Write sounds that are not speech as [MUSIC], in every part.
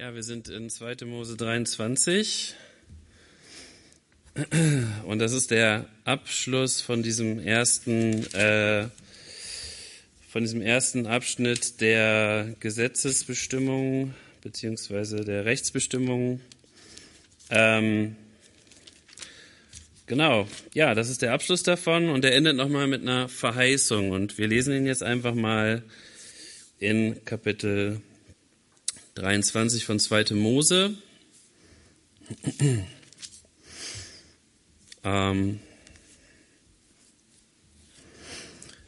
Ja, wir sind in 2. Mose 23. Und das ist der Abschluss von diesem ersten, äh, von diesem ersten Abschnitt der Gesetzesbestimmung beziehungsweise der Rechtsbestimmung. Ähm, genau, ja, das ist der Abschluss davon und der endet nochmal mit einer Verheißung. Und wir lesen ihn jetzt einfach mal in Kapitel 23 von 2. Mose. ähm,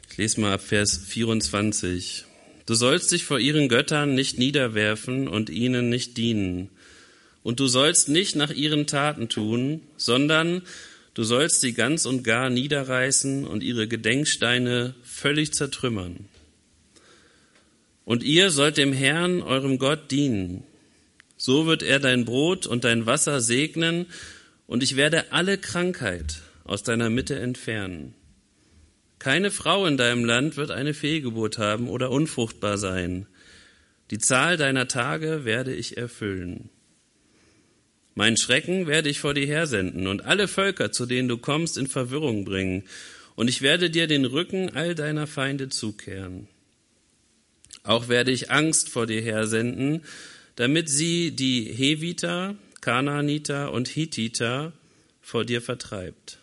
ich lese mal ab Vers 24. Du sollst dich vor ihren Göttern nicht niederwerfen und ihnen nicht dienen. Und du sollst nicht nach ihren Taten tun, sondern du sollst sie ganz und gar niederreißen und ihre Gedenksteine völlig zertrümmern. Und ihr sollt dem Herrn, eurem Gott, dienen. So wird er dein Brot und dein Wasser segnen, und ich werde alle Krankheit aus deiner Mitte entfernen. Keine Frau in deinem Land wird eine Fehlgeburt haben oder unfruchtbar sein. Die Zahl deiner Tage werde ich erfüllen. Mein Schrecken werde ich vor dir hersenden und alle Völker, zu denen du kommst, in Verwirrung bringen, und ich werde dir den Rücken all deiner Feinde zukehren. Auch werde ich Angst vor dir hersenden, damit sie die Heviter, Kanaaniter und Hittiter vor dir vertreibt.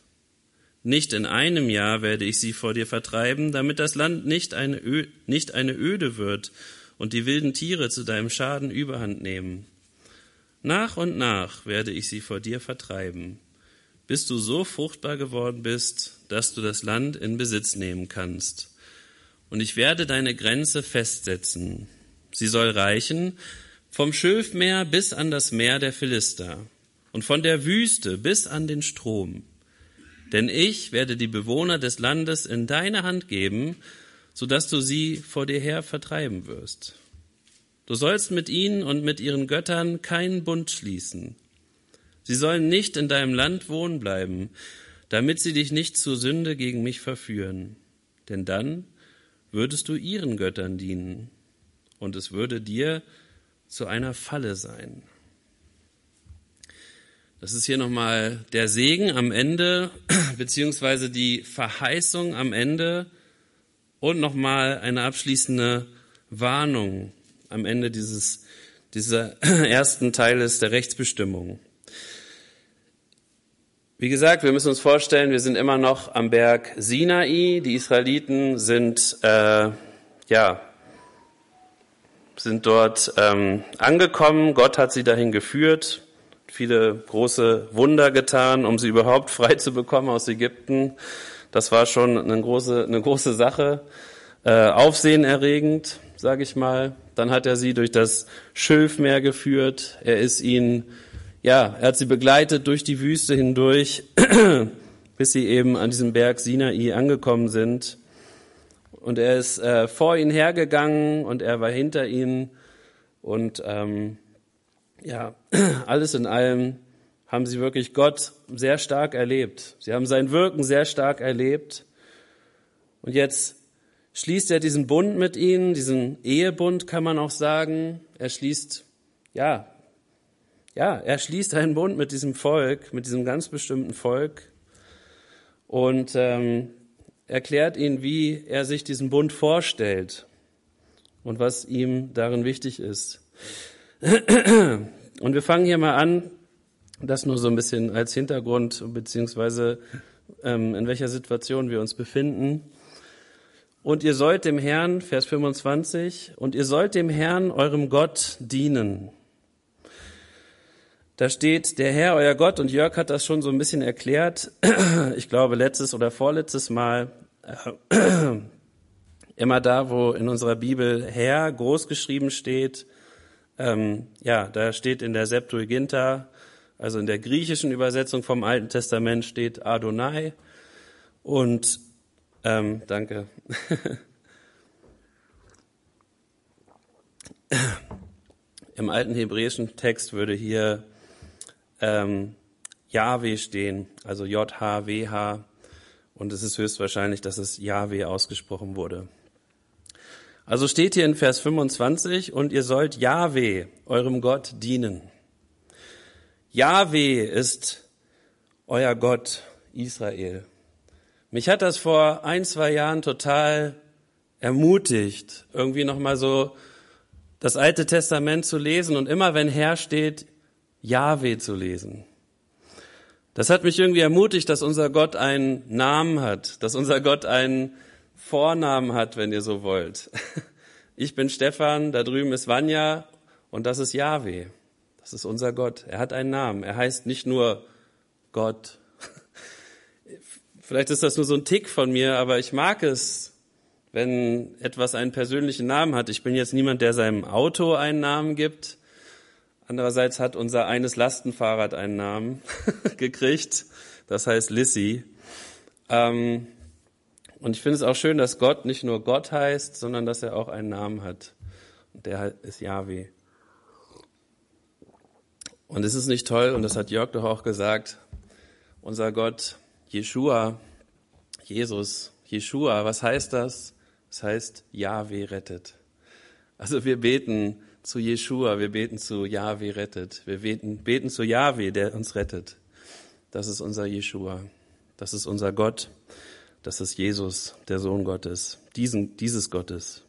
Nicht in einem Jahr werde ich sie vor dir vertreiben, damit das Land nicht eine, Ö nicht eine Öde wird und die wilden Tiere zu deinem Schaden überhand nehmen. Nach und nach werde ich sie vor dir vertreiben, bis du so fruchtbar geworden bist, dass du das Land in Besitz nehmen kannst und ich werde deine Grenze festsetzen. Sie soll reichen vom Schilfmeer bis an das Meer der Philister und von der Wüste bis an den Strom. Denn ich werde die Bewohner des Landes in deine Hand geben, so dass du sie vor dir her vertreiben wirst. Du sollst mit ihnen und mit ihren Göttern keinen Bund schließen. Sie sollen nicht in deinem Land wohnen bleiben, damit sie dich nicht zur Sünde gegen mich verführen. Denn dann würdest du ihren Göttern dienen und es würde dir zu einer Falle sein. Das ist hier nochmal der Segen am Ende, [CLEARS THROAT] beziehungsweise die Verheißung am Ende und nochmal eine abschließende Warnung am Ende dieses, dieser [CLEARS THROAT] ersten Teiles der Rechtsbestimmung. Wie gesagt, wir müssen uns vorstellen, wir sind immer noch am Berg Sinai. Die Israeliten sind, äh, ja, sind dort ähm, angekommen. Gott hat sie dahin geführt, viele große Wunder getan, um sie überhaupt [LAUGHS] frei zu bekommen aus Ägypten. Das war schon eine große, eine große Sache, äh, aufsehenerregend, sage ich mal. Dann hat er sie durch das Schilfmeer geführt. Er ist ihnen ja, er hat sie begleitet durch die Wüste hindurch, [CLEARS THROAT] bis sie eben an diesem Berg Sinai angekommen sind. Und er ist äh, vor ihnen hergegangen und er war hinter ihnen. Und ähm, ja, [CLEARS THROAT] alles in allem haben sie wirklich Gott sehr stark erlebt. Sie haben sein Wirken sehr stark erlebt. Und jetzt schließt er diesen Bund mit ihnen, diesen Ehebund kann man auch sagen. Er schließt, ja, ja, er schließt einen Bund mit diesem Volk, mit diesem ganz bestimmten Volk und ähm, erklärt ihnen, wie er sich diesen Bund vorstellt und was ihm darin wichtig ist. Und wir fangen hier mal an, das nur so ein bisschen als Hintergrund, beziehungsweise ähm, in welcher Situation wir uns befinden. Und ihr sollt dem Herrn, Vers 25, und ihr sollt dem Herrn, eurem Gott, dienen. Da steht, der Herr, euer Gott, und Jörg hat das schon so ein bisschen erklärt, [CLEARS THROAT] ich glaube letztes oder vorletztes Mal, äh, [CLEARS THROAT] immer da, wo in unserer Bibel Herr groß geschrieben steht, ähm, ja, da steht in der Septuaginta, also in der griechischen Übersetzung vom Alten Testament steht Adonai. Und ähm, danke. [LAUGHS] Im alten hebräischen Text würde hier ähm, Yahweh stehen, also J-H-W-H. Und es ist höchstwahrscheinlich, dass es Yahweh ausgesprochen wurde. Also steht hier in Vers 25, und ihr sollt Jahwe, eurem Gott, dienen. Jahwe ist euer Gott Israel. Mich hat das vor ein, zwei Jahren total ermutigt, irgendwie nochmal so das Alte Testament zu lesen und immer wenn Herr steht, Jahwe zu lesen. Das hat mich irgendwie ermutigt, dass unser Gott einen Namen hat, dass unser Gott einen Vornamen hat, wenn ihr so wollt. [LAUGHS] Ich bin Stefan, da drüben ist Vanya und das ist Yahweh. Das ist unser Gott. Er hat einen Namen. Er heißt nicht nur Gott. [LAUGHS] Vielleicht ist das nur so ein Tick von mir, aber ich mag es, wenn etwas einen persönlichen Namen hat. Ich bin jetzt niemand, der seinem Auto einen Namen gibt. Andererseits hat unser eines Lastenfahrrad einen Namen [LAUGHS] gekriegt. Das heißt Lissy. Ähm, und ich finde es auch schön, dass Gott nicht nur Gott heißt, sondern dass er auch einen Namen hat. Und der ist Yahweh. Und es ist nicht toll, und das hat Jörg doch auch gesagt, unser Gott, Jeshua, Jesus, Jeshua, was heißt das? Das heißt, Yahweh rettet. Also wir beten zu Jeshua, wir beten zu Yahweh rettet. Wir beten, beten zu Yahweh, der uns rettet. Das ist unser Jeshua. Das ist unser Gott. Das ist Jesus, der Sohn Gottes, diesen, dieses Gottes.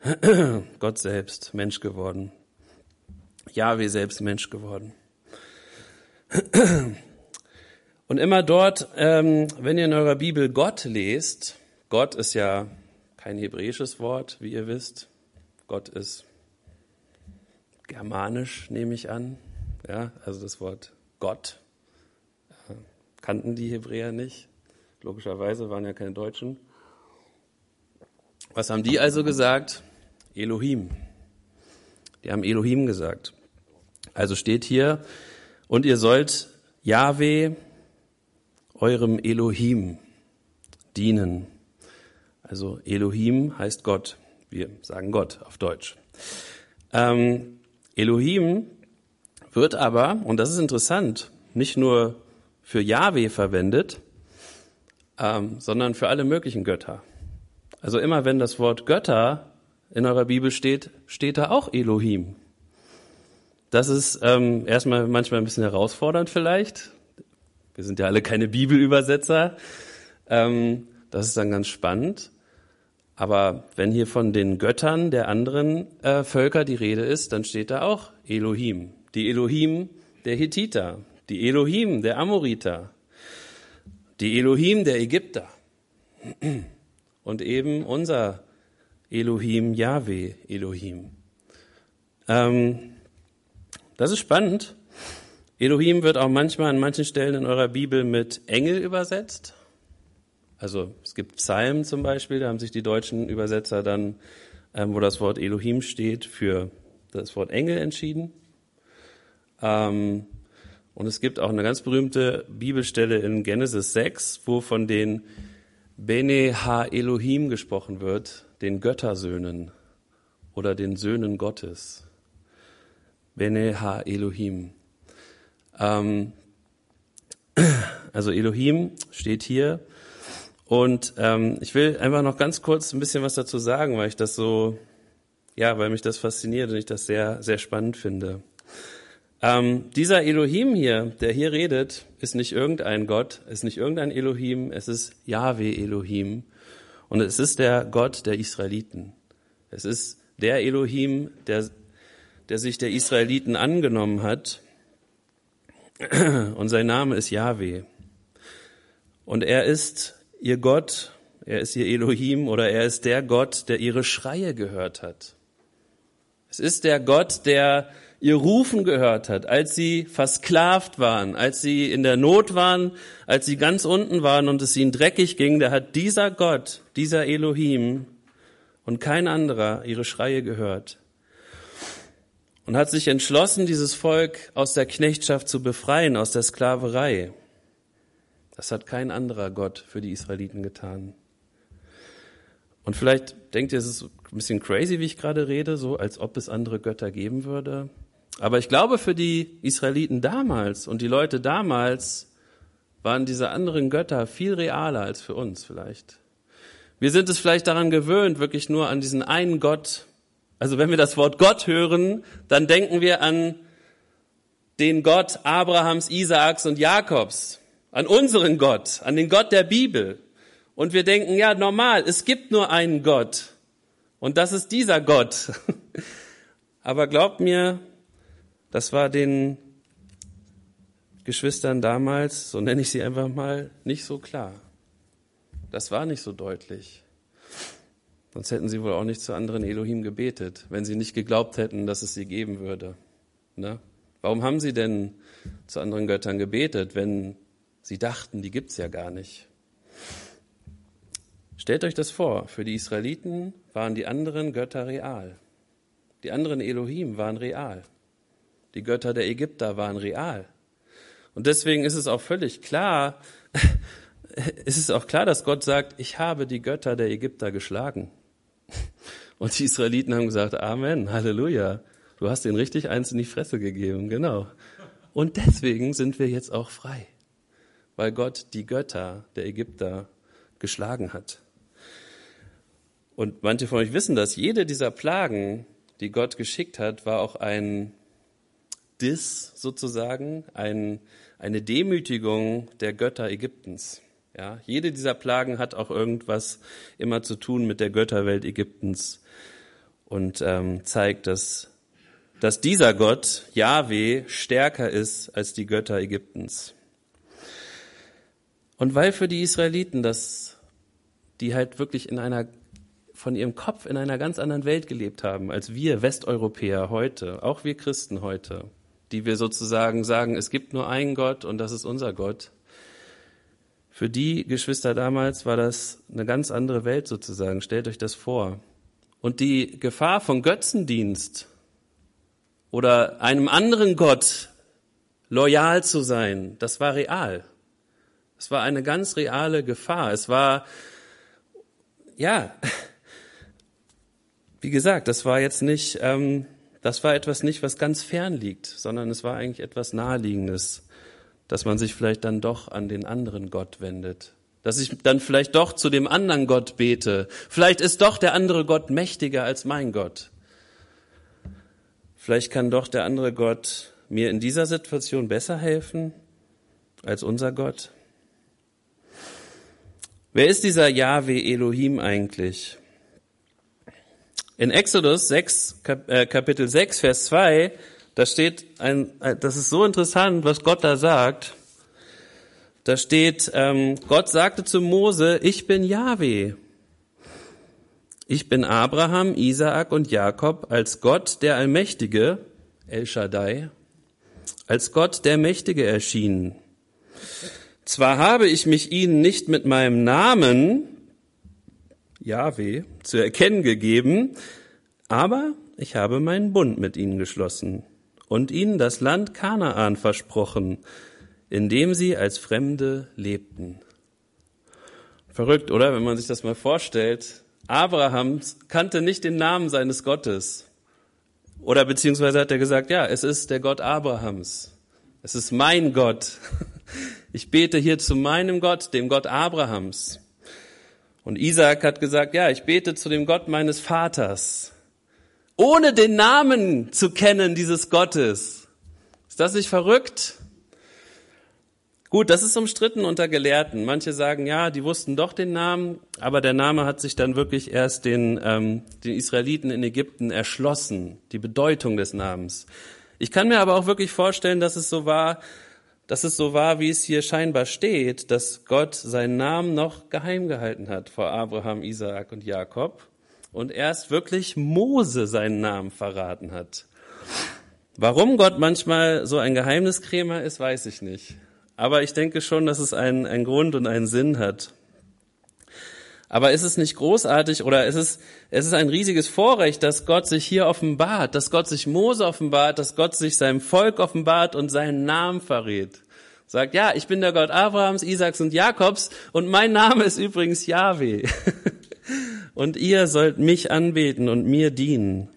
[CLEARS THROAT] Gott selbst, Mensch geworden. Jahwe selbst Mensch geworden. [CLEARS THROAT] Und immer dort, ähm, wenn ihr in eurer Bibel Gott lest, Gott ist ja kein hebräisches Wort, wie ihr wisst. Gott ist germanisch, nehme ich an. Ja, also das Wort Gott äh, kannten die Hebräer nicht. Logischerweise waren ja keine Deutschen. Was haben die also gesagt? Elohim. Die haben Elohim gesagt. Also steht hier, und ihr sollt Yahweh, eurem Elohim, dienen. Also Elohim heißt Gott. Wir sagen Gott auf Deutsch. Ähm, Elohim wird aber, und das ist interessant, nicht nur für Yahweh verwendet, ähm, sondern für alle möglichen Götter. Also immer wenn das Wort Götter in eurer Bibel steht, steht da auch Elohim. Das ist ähm, erstmal manchmal ein bisschen herausfordernd vielleicht. Wir sind ja alle keine Bibelübersetzer. Ähm, das ist dann ganz spannend. Aber wenn hier von den Göttern der anderen äh, Völker die Rede ist, dann steht da auch Elohim. Die Elohim der Hittiter, die Elohim der Amoriter, die Elohim der Ägypter [CLEARS THROAT] und eben unser Elohim, Yahweh Elohim. Ähm, das ist spannend. Elohim wird auch manchmal an manchen Stellen in eurer Bibel mit Engel übersetzt. Also es gibt Psalmen zum Beispiel, da haben sich die deutschen Übersetzer dann, ähm, wo das Wort Elohim steht, für das Wort Engel entschieden. Ähm, und es gibt auch eine ganz berühmte Bibelstelle in Genesis 6, wo von den Bene Ha Elohim gesprochen wird, den Göttersöhnen oder den Söhnen Gottes. Bene Ha Elohim. Ähm, [CLEARS THROAT] also Elohim steht hier. Und ähm, ich will einfach noch ganz kurz ein bisschen was dazu sagen, weil ich das so, ja, weil mich das fasziniert und ich das sehr, sehr spannend finde. Ähm, dieser Elohim hier, der hier redet, ist nicht irgendein Gott, ist nicht irgendein Elohim, es ist Yahweh Elohim. Und es ist der Gott der Israeliten. Es ist der Elohim, der, der sich der Israeliten angenommen hat. Und sein Name ist Yahweh. Und er ist ihr Gott, er ist ihr Elohim oder er ist der Gott, der ihre Schreie gehört hat. Es ist der Gott, der ihr Rufen gehört hat, als sie versklavt waren, als sie in der Not waren, als sie ganz unten waren und es ihnen dreckig ging, da hat dieser Gott, dieser Elohim und kein anderer ihre Schreie gehört und hat sich entschlossen, dieses Volk aus der Knechtschaft zu befreien, aus der Sklaverei. Das hat kein anderer Gott für die Israeliten getan. Und vielleicht denkt ihr, es ist ein bisschen crazy, wie ich gerade rede, so als ob es andere Götter geben würde. Aber ich glaube, für die Israeliten damals und die Leute damals waren diese anderen Götter viel realer als für uns vielleicht. Wir sind es vielleicht daran gewöhnt, wirklich nur an diesen einen Gott. Also wenn wir das Wort Gott hören, dann denken wir an den Gott Abrahams, Isaaks und Jakobs, an unseren Gott, an den Gott der Bibel. Und wir denken, ja, normal, es gibt nur einen Gott. Und das ist dieser Gott. [LAUGHS] Aber glaubt mir, das war den Geschwistern damals, so nenne ich sie einfach mal, nicht so klar. Das war nicht so deutlich. Sonst hätten sie wohl auch nicht zu anderen Elohim gebetet, wenn sie nicht geglaubt hätten, dass es sie geben würde. Ne? Warum haben sie denn zu anderen Göttern gebetet, wenn sie dachten, die gibt's ja gar nicht? Stellt euch das vor, für die Israeliten waren die anderen Götter real. Die anderen Elohim waren real. Die Götter der Ägypter waren real. Und deswegen ist es auch völlig klar, [LAUGHS] ist es auch klar, dass Gott sagt, ich habe die Götter der Ägypter geschlagen. Und die Israeliten haben gesagt, Amen, Halleluja. Du hast ihnen richtig eins in die Fresse gegeben, genau. Und deswegen sind wir jetzt auch frei, weil Gott die Götter der Ägypter geschlagen hat. Und manche von euch wissen, dass jede dieser Plagen, die Gott geschickt hat, war auch ein Diss sozusagen, ein, eine Demütigung der Götter Ägyptens. Ja, jede dieser Plagen hat auch irgendwas immer zu tun mit der Götterwelt Ägyptens und ähm, zeigt, dass dass dieser Gott, Yahweh, stärker ist als die Götter Ägyptens. Und weil für die Israeliten das, die halt wirklich in einer, von ihrem Kopf in einer ganz anderen Welt gelebt haben, als wir Westeuropäer heute, auch wir Christen heute, die wir sozusagen sagen, es gibt nur einen Gott und das ist unser Gott. Für die Geschwister damals war das eine ganz andere Welt sozusagen. Stellt euch das vor. Und die Gefahr von Götzendienst oder einem anderen Gott loyal zu sein, das war real. Es war eine ganz reale Gefahr. Es war, ja, [LAUGHS] wie gesagt, das war jetzt nicht, ähm, das war etwas nicht, was ganz fern liegt, sondern es war eigentlich etwas Naheliegendes, dass man sich vielleicht dann doch an den anderen Gott wendet. Dass ich dann vielleicht doch zu dem anderen Gott bete. Vielleicht ist doch der andere Gott mächtiger als mein Gott. Vielleicht kann doch der andere Gott mir in dieser Situation besser helfen als unser Gott. Wer ist dieser Yahweh Elohim eigentlich? In Exodus 6, äh, Kapitel 6, Vers 2, da steht ein, das ist so interessant, was Gott da sagt. Da steht, ähm, Gott sagte zu Mose, ich bin Yahweh. Ich bin Abraham, Isaak und Jakob als Gott der Allmächtige, El Shaddai, als Gott der Mächtige erschienen. Zwar habe ich mich ihnen nicht mit meinem Namen, Yahweh, zu erkennen gegeben, aber ich habe meinen Bund mit ihnen geschlossen und ihnen das Land Kanaan versprochen, in dem sie als Fremde lebten. Verrückt, oder? Wenn man sich das mal vorstellt, Abraham kannte nicht den Namen seines Gottes. Oder beziehungsweise hat er gesagt, ja, es ist der Gott Abrahams. Es ist mein Gott. [LAUGHS] Ich bete hier zu meinem Gott, dem Gott Abrahams. Und Isaac hat gesagt, ja, ich bete zu dem Gott meines Vaters. Ohne den Namen zu kennen dieses Gottes. Ist das nicht verrückt? Gut, das ist umstritten unter Gelehrten. Manche sagen, ja, die wussten doch den Namen, aber der Name hat sich dann wirklich erst den, ähm, den Israeliten in Ägypten erschlossen, die Bedeutung des Namens. Ich kann mir aber auch wirklich vorstellen, dass es so war, dass es so war, wie es hier scheinbar steht, dass Gott seinen Namen noch geheim gehalten hat vor Abraham, Isaak und Jakob und erst wirklich Mose seinen Namen verraten hat. Warum Gott manchmal so ein Geheimniskrämer ist, weiß ich nicht. Aber ich denke schon, dass es einen, einen Grund und einen Sinn hat. Aber ist es nicht großartig oder ist es, es ist ein riesiges Vorrecht, dass Gott sich hier offenbart, dass Gott sich Mose offenbart, dass Gott sich seinem Volk offenbart und seinen Namen verrät. Sagt, ja, ich bin der Gott Abrahams, Isaaks und Jakobs und mein Name ist übrigens Yahweh. [LAUGHS] und ihr sollt mich anbeten und mir dienen.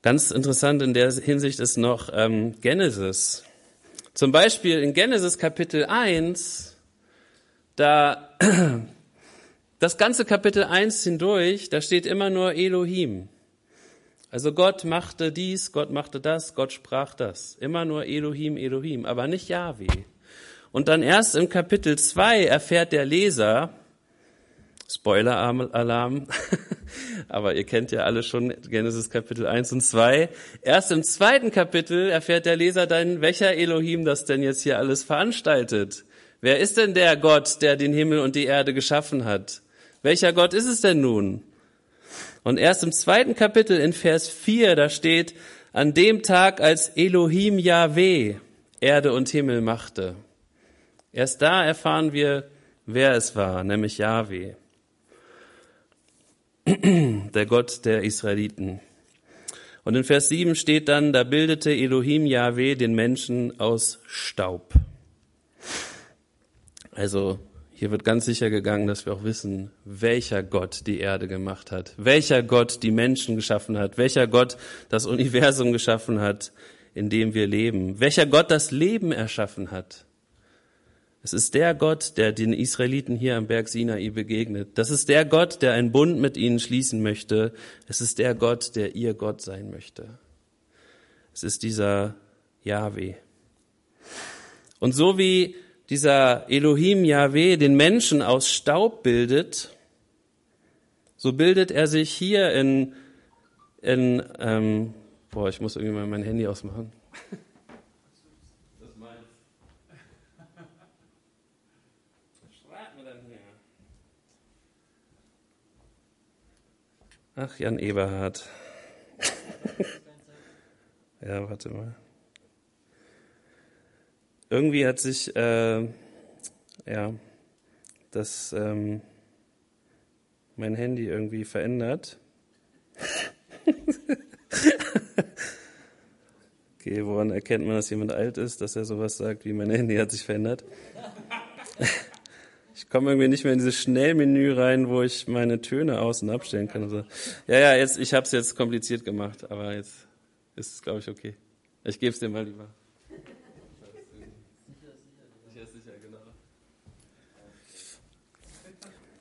Ganz interessant in der Hinsicht ist noch ähm, Genesis. Zum Beispiel in Genesis Kapitel 1, da [CLEARS THROAT] das ganze Kapitel 1 hindurch, da steht immer nur Elohim. Also Gott machte dies, Gott machte das, Gott sprach das. Immer nur Elohim, Elohim, aber nicht Yahweh. Und dann erst im Kapitel 2 erfährt der Leser, Spoiler-Alarm, [LAUGHS] aber ihr kennt ja alle schon Genesis Kapitel 1 und 2. Erst im zweiten Kapitel erfährt der Leser dann, welcher Elohim das denn jetzt hier alles veranstaltet. Wer ist denn der Gott, der den Himmel und die Erde geschaffen hat? Welcher Gott ist es denn nun? Und erst im zweiten Kapitel in Vers 4, da steht, an dem Tag, als Elohim Yahweh Erde und Himmel machte. Erst da erfahren wir, wer es war, nämlich Yahweh, [CLEARS THROAT] der Gott der Israeliten. Und in Vers 7 steht dann, da bildete Elohim Yahweh den Menschen aus Staub. Also hier wird ganz sicher gegangen, dass wir auch wissen, welcher Gott die Erde gemacht hat, welcher Gott die Menschen geschaffen hat, welcher Gott das Universum geschaffen hat, in dem wir leben, welcher Gott das Leben erschaffen hat. Es ist der Gott, der den Israeliten hier am Berg Sinai begegnet. Das ist der Gott, der einen Bund mit ihnen schließen möchte. Es ist der Gott, der ihr Gott sein möchte. Es ist dieser Yahweh. Und so wie dieser Elohim Yahweh den Menschen aus Staub bildet, so bildet er sich hier in, in ähm, boah, ich muss irgendwie mal mein Handy ausmachen. Das meins. Schreibt mir dann hier. Ach, Jan Eberhard. [LAUGHS] ja, warte mal irgendwie hat sich äh, ja das ähm, mein Handy irgendwie verändert. [LAUGHS] okay, woran erkennt man, dass jemand alt ist, dass er sowas sagt wie mein Handy hat sich verändert? [LAUGHS] ich komme irgendwie nicht mehr in dieses Schnellmenü rein, wo ich meine Töne und abstellen kann. Also, ja, ja, jetzt, ich habe es jetzt kompliziert gemacht, aber jetzt ist es, glaube ich, okay. Ich gebe es dir mal lieber.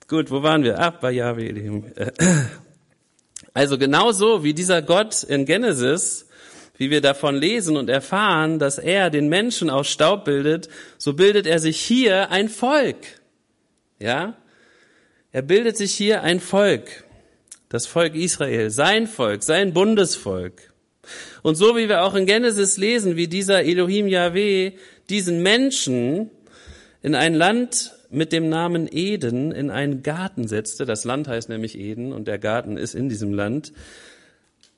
Gut, wo waren wir? Ach, bei Yahweh. Also genauso wie dieser Gott in Genesis, wie wir davon lesen und erfahren, dass er den Menschen aus Staub bildet, so bildet er sich hier ein Volk. Ja? Er bildet sich hier ein Volk. Das Volk Israel, sein Volk, sein Bundesvolk. Und so wie wir auch in Genesis lesen, wie dieser Elohim Yahweh diesen Menschen in ein Land mit dem Namen Eden in einen Garten setzte. Das Land heißt nämlich Eden und der Garten ist in diesem Land.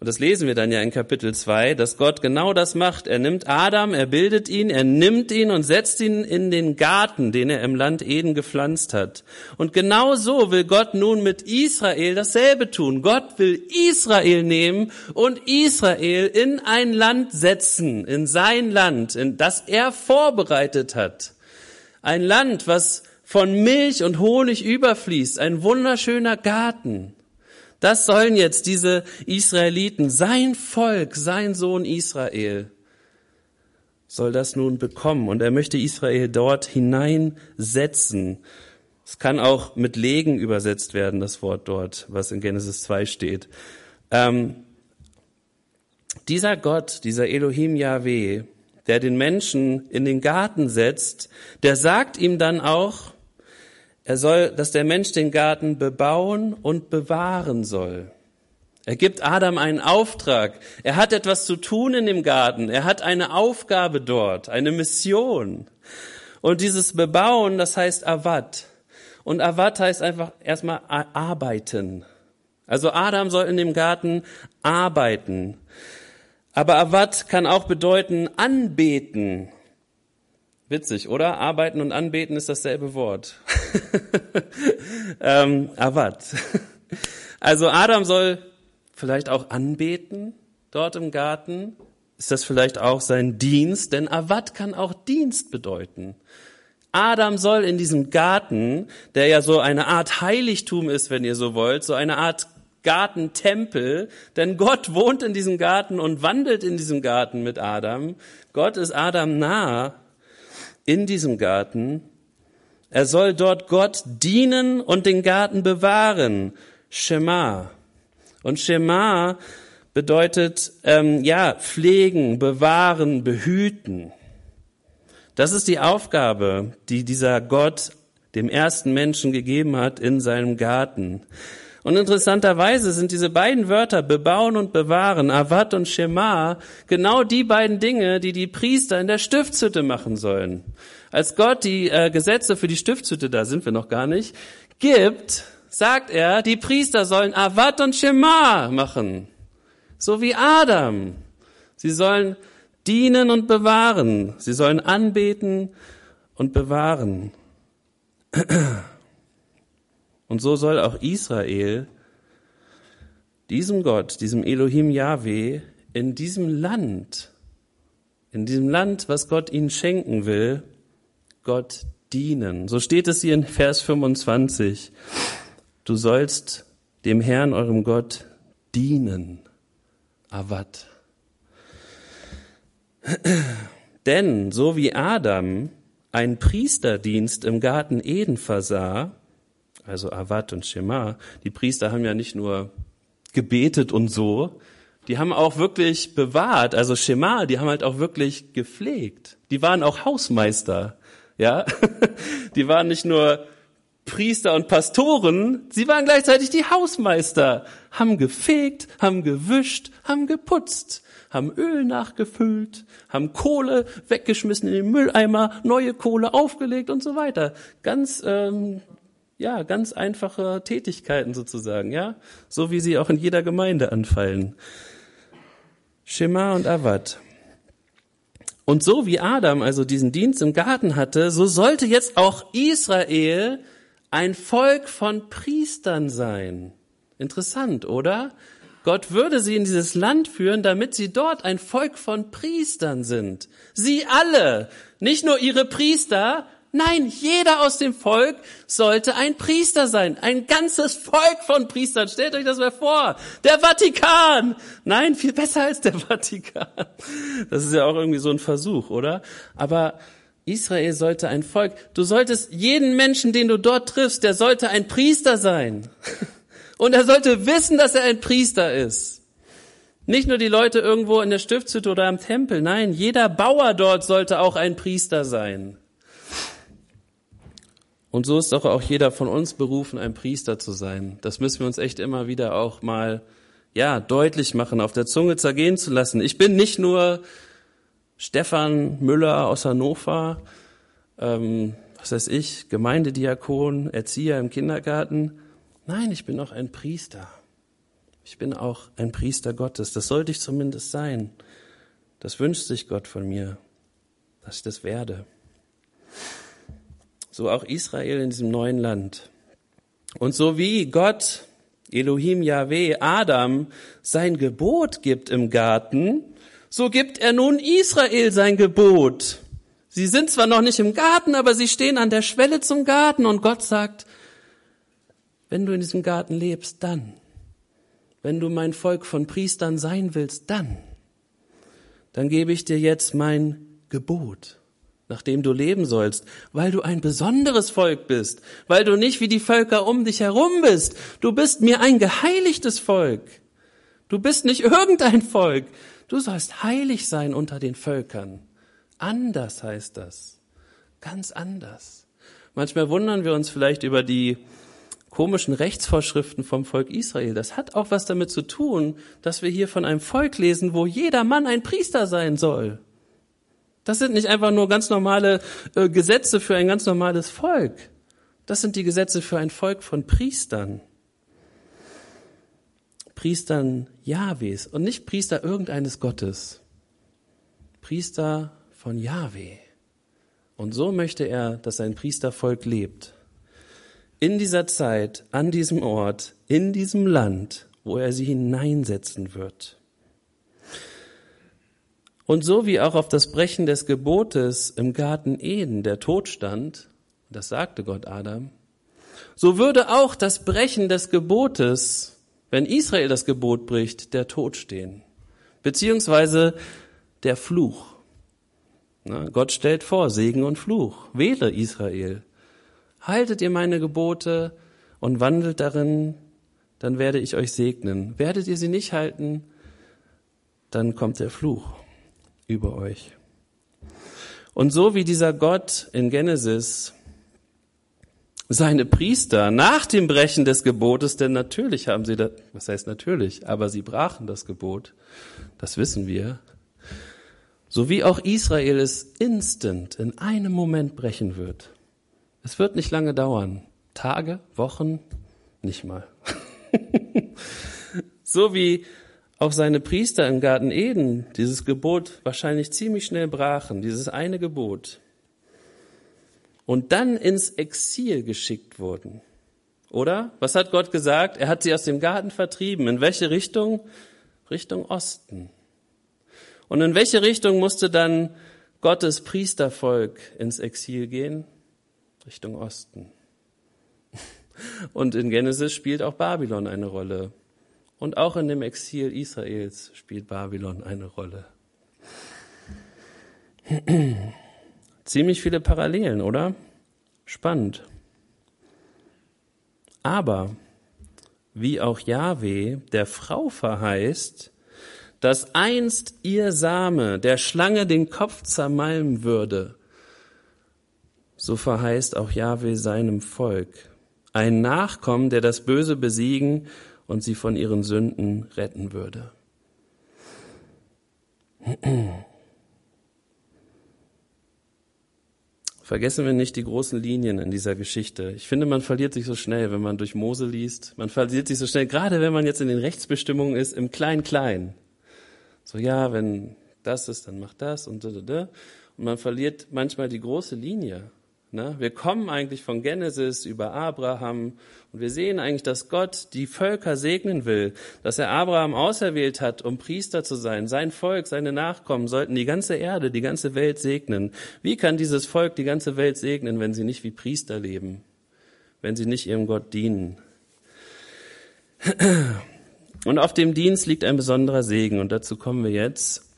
Und das lesen wir dann ja in Kapitel 2, dass Gott genau das macht. Er nimmt Adam, er bildet ihn, er nimmt ihn und setzt ihn in den Garten, den er im Land Eden gepflanzt hat. Und genau so will Gott nun mit Israel dasselbe tun. Gott will Israel nehmen und Israel in ein Land setzen, in sein Land, in das er vorbereitet hat. Ein Land, was von Milch und Honig überfließt, ein wunderschöner Garten. Das sollen jetzt diese Israeliten, sein Volk, sein Sohn Israel, soll das nun bekommen. Und er möchte Israel dort hineinsetzen. Es kann auch mit legen übersetzt werden, das Wort dort, was in Genesis 2 steht. Ähm, dieser Gott, dieser Elohim Yahweh, der den Menschen in den Garten setzt, der sagt ihm dann auch, er soll, dass der Mensch den Garten bebauen und bewahren soll. Er gibt Adam einen Auftrag. Er hat etwas zu tun in dem Garten. Er hat eine Aufgabe dort, eine Mission. Und dieses Bebauen, das heißt Avat. Und Avat heißt einfach erstmal arbeiten. Also Adam soll in dem Garten arbeiten. Aber Avat kann auch bedeuten anbeten. Witzig, oder? Arbeiten und anbeten ist dasselbe Wort. [LAUGHS] ähm, Avat. Also Adam soll vielleicht auch anbeten dort im Garten. Ist das vielleicht auch sein Dienst? Denn Avat kann auch Dienst bedeuten. Adam soll in diesem Garten, der ja so eine Art Heiligtum ist, wenn ihr so wollt, so eine Art Gartentempel, denn Gott wohnt in diesem Garten und wandelt in diesem Garten mit Adam. Gott ist Adam nah in diesem Garten. Er soll dort Gott dienen und den Garten bewahren. Shema. Und Shema bedeutet, ähm, ja, pflegen, bewahren, behüten. Das ist die Aufgabe, die dieser Gott dem ersten Menschen gegeben hat in seinem Garten. Und interessanterweise sind diese beiden Wörter bebauen und bewahren, Avat und Shema, genau die beiden Dinge, die die Priester in der Stiftshütte machen sollen. Als Gott die äh, Gesetze für die Stiftshütte, da sind wir noch gar nicht, gibt, sagt er, die Priester sollen Avat und Shema machen. So wie Adam. Sie sollen dienen und bewahren. Sie sollen anbeten und bewahren. [CLEARS THROAT] Und so soll auch Israel diesem Gott, diesem Elohim Yahweh, in diesem Land, in diesem Land, was Gott ihnen schenken will, Gott dienen. So steht es hier in Vers 25. Du sollst dem Herrn, eurem Gott, dienen. Avat. [CLEARS THROAT] Denn so wie Adam einen Priesterdienst im Garten Eden versah, also Avat und Shema, die Priester haben ja nicht nur gebetet und so, die haben auch wirklich bewahrt, also Shema, die haben halt auch wirklich gepflegt. Die waren auch Hausmeister, ja. [LAUGHS] Die waren nicht nur Priester und Pastoren, sie waren gleichzeitig die Hausmeister, haben gefegt, haben gewischt, haben geputzt, haben Öl nachgefüllt, haben Kohle weggeschmissen in den Mülleimer, neue Kohle aufgelegt und so weiter. Ganz ähm, ja, ganz einfache Tätigkeiten sozusagen, ja, so wie sie auch in jeder Gemeinde anfallen. Shema und Avad. Und so wie Adam also diesen Dienst im Garten hatte, so sollte jetzt auch Israel ein Volk von Priestern sein. Interessant, oder? Gott würde sie in dieses Land führen, damit sie dort ein Volk von Priestern sind. Sie alle, nicht nur ihre Priester, Nein, jeder aus dem Volk sollte ein Priester sein. Ein ganzes Volk von Priestern. Stellt euch das mal vor. Der Vatikan. Nein, viel besser als der [LAUGHS] Vatikan. Das ist ja auch irgendwie so ein Versuch, oder? Aber Israel sollte ein Volk. Du solltest jeden Menschen, den du dort triffst, der sollte ein Priester sein. [LAUGHS] Und er sollte wissen, dass er ein Priester ist. Nicht nur die Leute irgendwo in der Stiftshütte oder am Tempel. Nein, jeder Bauer dort sollte auch ein Priester sein. Und so ist doch auch jeder von uns berufen, ein Priester zu sein. Das müssen wir uns echt immer wieder auch mal, ja, deutlich machen, auf der Zunge zergehen zu lassen. Ich bin nicht nur Stefan Müller aus Hannover, ähm, was weiß ich, Gemeindediakon, Erzieher im Kindergarten. Nein, ich bin auch ein Priester. Ich bin auch ein Priester Gottes. Das sollte ich zumindest sein. Das wünscht sich Gott von mir, dass ich das werde so auch Israel in diesem neuen Land. Und so wie Gott, Elohim Yahweh, Adam sein Gebot gibt im Garten, so gibt er nun Israel sein Gebot. Sie sind zwar noch nicht im Garten, aber sie stehen an der Schwelle zum Garten und Gott sagt, wenn du in diesem Garten lebst, dann. Wenn du mein Volk von Priestern sein willst, dann. Dann gebe ich dir jetzt mein Gebot nach dem du leben sollst, weil du ein besonderes Volk bist, weil du nicht wie die Völker um dich herum bist. Du bist mir ein geheiligtes Volk. Du bist nicht irgendein Volk. Du sollst heilig sein unter den Völkern. Anders heißt das. Ganz anders. Manchmal wundern wir uns vielleicht über die komischen Rechtsvorschriften vom Volk Israel. Das hat auch was damit zu tun, dass wir hier von einem Volk lesen, wo jeder Mann ein Priester sein soll. Das sind nicht einfach nur ganz normale äh, Gesetze für ein ganz normales Volk. Das sind die Gesetze für ein Volk von Priestern. Priestern Jahwes und nicht Priester irgendeines Gottes. Priester von Jahwe. Und so möchte er, dass sein Priestervolk lebt. In dieser Zeit, an diesem Ort, in diesem Land, wo er sie hineinsetzen wird. Und so wie auch auf das Brechen des Gebotes im Garten Eden der Tod stand, das sagte Gott Adam, so würde auch das Brechen des Gebotes, wenn Israel das Gebot bricht, der Tod stehen. Beziehungsweise der Fluch. Na, Gott stellt vor, Segen und Fluch. Wähle Israel. Haltet ihr meine Gebote und wandelt darin, dann werde ich euch segnen. Werdet ihr sie nicht halten, dann kommt der Fluch über euch. Und so wie dieser Gott in Genesis seine Priester nach dem Brechen des Gebotes, denn natürlich haben sie das, was heißt natürlich, aber sie brachen das Gebot, das wissen wir, so wie auch Israel es instant in einem Moment brechen wird. Es wird nicht lange dauern. Tage, Wochen, nicht mal. [LAUGHS] so wie auch seine Priester im Garten Eden dieses Gebot wahrscheinlich ziemlich schnell brachen, dieses eine Gebot und dann ins Exil geschickt wurden. Oder? Was hat Gott gesagt? Er hat sie aus dem Garten vertrieben. In welche Richtung? Richtung Osten. Und in welche Richtung musste dann Gottes Priestervolk ins Exil gehen? Richtung Osten. [LAUGHS] Und in Genesis spielt auch Babylon eine Rolle. Und auch in dem Exil Israels spielt Babylon eine Rolle. Ziemlich viele Parallelen, oder? Spannend. Aber wie auch Yahweh der Frau verheißt, dass einst ihr Same der Schlange den Kopf zermalmen würde, so verheißt auch Yahweh seinem Volk ein Nachkommen, der das Böse besiegen und sie von ihren Sünden retten würde. Vergessen wir nicht die großen Linien in dieser Geschichte. Ich finde, man verliert sich so schnell, wenn man durch Mose liest. Man verliert sich so schnell, gerade wenn man jetzt in den Rechtsbestimmungen ist, im Klein-Klein. So, ja, wenn das ist, dann macht das und da, da, da. Und man verliert manchmal die große Linie. Ne? Wir kommen eigentlich von Genesis über Abraham und wir sehen eigentlich, dass Gott die Völker segnen will, dass er Abraham auserwählt hat, um Priester zu sein. Sein Volk, seine Nachkommen sollten die ganze Erde, die ganze Welt segnen. Wie kann dieses Volk die ganze Welt segnen, wenn sie nicht wie Priester leben, wenn sie nicht ihrem Gott dienen? Und auf dem Dienst liegt ein besonderer Segen und dazu kommen wir jetzt.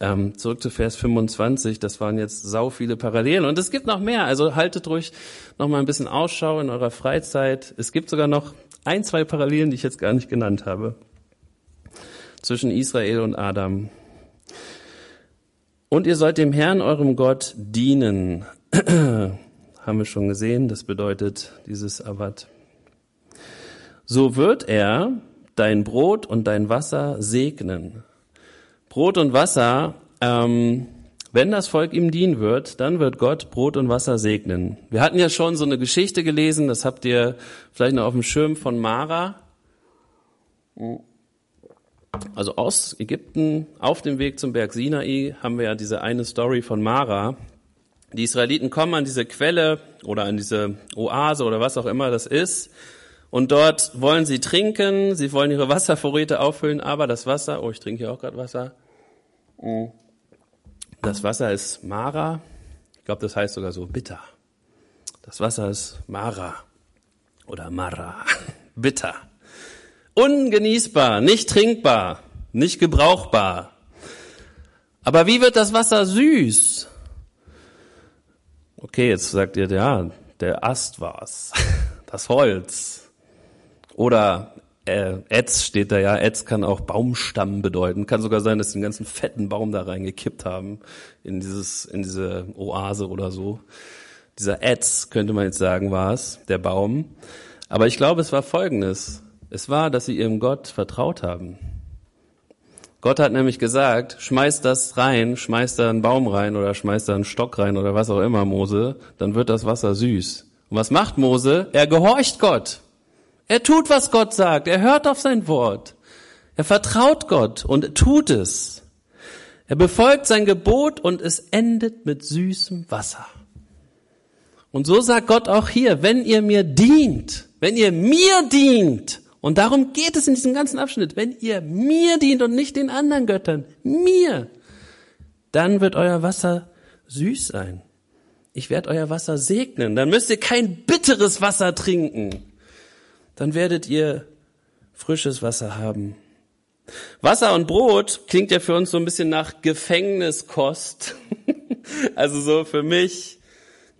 Ähm, zurück zu Vers 25, das waren jetzt sau viele Parallelen und es gibt noch mehr, also haltet ruhig noch mal ein bisschen Ausschau in eurer Freizeit. Es gibt sogar noch ein, zwei Parallelen, die ich jetzt gar nicht genannt habe, zwischen Israel und Adam. Und ihr sollt dem Herrn, eurem Gott, dienen. [CLEARS THROAT] Haben wir schon gesehen, das bedeutet dieses Avat. So wird er dein Brot und dein Wasser segnen Brot und Wasser, ähm, wenn das Volk ihm dienen wird, dann wird Gott Brot und Wasser segnen. Wir hatten ja schon so eine Geschichte gelesen, das habt ihr vielleicht noch auf dem Schirm von Mara. Also aus Ägypten auf dem Weg zum Berg Sinai haben wir ja diese eine Story von Mara. Die Israeliten kommen an diese Quelle oder an diese Oase oder was auch immer das ist. Und dort wollen sie trinken, sie wollen ihre [LAUGHS] Wasservorräte auffüllen, aber das Wasser, oh, ich trinke hier auch gerade Wasser. Das Wasser ist Mara. Ich glaube, das heißt sogar so bitter. Das Wasser ist Mara oder Mara. [LAUGHS] Bitter. Ungenießbar, nicht trinkbar, nicht gebrauchbar. Aber wie wird das Wasser süß? Okay, jetzt sagt ihr, ja, der Ast war's. [LAUGHS] Das Holz. Oder äh, Etz steht da ja. Etz kann auch Baumstamm bedeuten. Kann sogar sein, dass sie einen ganzen fetten Baum da reingekippt haben in dieses, in diese Oase oder so. Dieser Etz, könnte man jetzt sagen, war es, der Baum. Aber ich glaube, es war Folgendes. Es war, dass sie ihrem Gott vertraut haben. Gott hat nämlich gesagt, schmeiß das rein, schmeiß da einen Baum rein oder schmeiß da einen Stock rein oder was auch immer, Mose, dann wird das Wasser süß. Und was macht Mose? Er gehorcht Gott. Er tut, was Gott sagt. Er hört auf sein Wort. Er vertraut Gott und tut es. Er befolgt sein Gebot und es endet mit süßem Wasser. Und so sagt Gott auch hier, wenn ihr mir dient, wenn ihr mir dient, und darum geht es in diesem ganzen Abschnitt, wenn ihr mir dient und nicht den anderen Göttern, mir, dann wird euer Wasser süß sein. Ich werde euer Wasser segnen. Dann müsst ihr kein bitteres Wasser trinken dann werdet ihr frisches Wasser haben. Wasser und Brot klingt ja für uns so ein bisschen nach Gefängniskost. [LAUGHS] also so für mich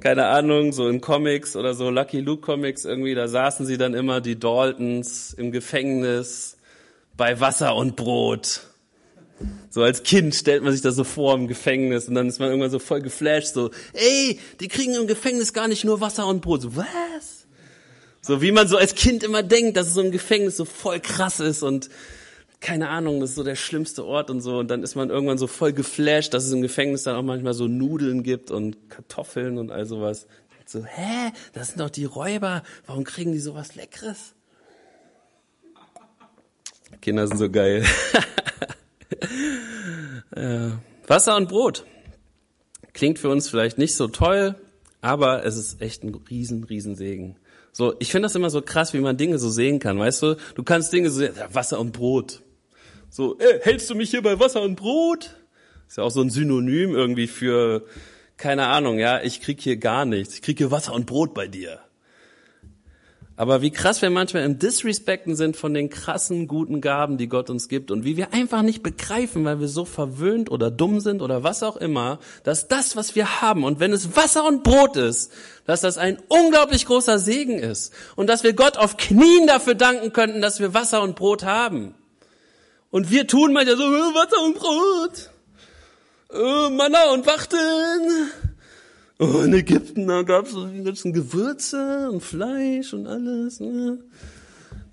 keine Ahnung, so in Comics oder so, Lucky Luke Comics irgendwie, da saßen sie dann immer, die Daltons, im Gefängnis, bei Wasser und Brot. So als Kind stellt man sich das so vor im Gefängnis und dann ist man irgendwann so voll geflasht, so, ey, die kriegen im Gefängnis gar nicht nur Wasser und Brot. So, was? So wie man so als Kind immer denkt, dass es so im Gefängnis so voll krass ist und keine Ahnung, das ist so der schlimmste Ort und so. Und dann ist man irgendwann so voll geflasht, dass es im Gefängnis dann auch manchmal so Nudeln gibt und Kartoffeln und all sowas. So, hä? Das sind doch die Räuber. Warum kriegen die sowas Leckeres? Kinder sind so geil. [LAUGHS] Wasser und Brot. Klingt für uns vielleicht nicht so toll, aber es ist echt ein riesen, riesen Segen. So, ich finde das immer so krass, wie man Dinge so sehen kann, weißt du? Du kannst Dinge so, ja, Wasser und Brot. So, ey, hältst du mich hier bei Wasser und Brot? Ist ja auch so ein Synonym irgendwie für, keine Ahnung, ja, ich krieg hier gar nichts. Ich krieg hier Wasser und Brot bei dir. Aber wie krass wir manchmal im Disrespekten sind von den krassen, guten Gaben, die Gott uns gibt und wie wir einfach nicht begreifen, weil wir so verwöhnt oder dumm sind oder was auch immer, dass das, was wir haben und wenn es Wasser und Brot ist, dass das ein unglaublich großer Segen ist und dass wir Gott auf Knien dafür danken könnten, dass wir Wasser und Brot haben. Und wir tun manchmal so, äh, Wasser und Brot, äh, Manna und Wachteln. Oh, in Ägypten, da gab's so die ganzen Gewürze und Fleisch und alles. Ne?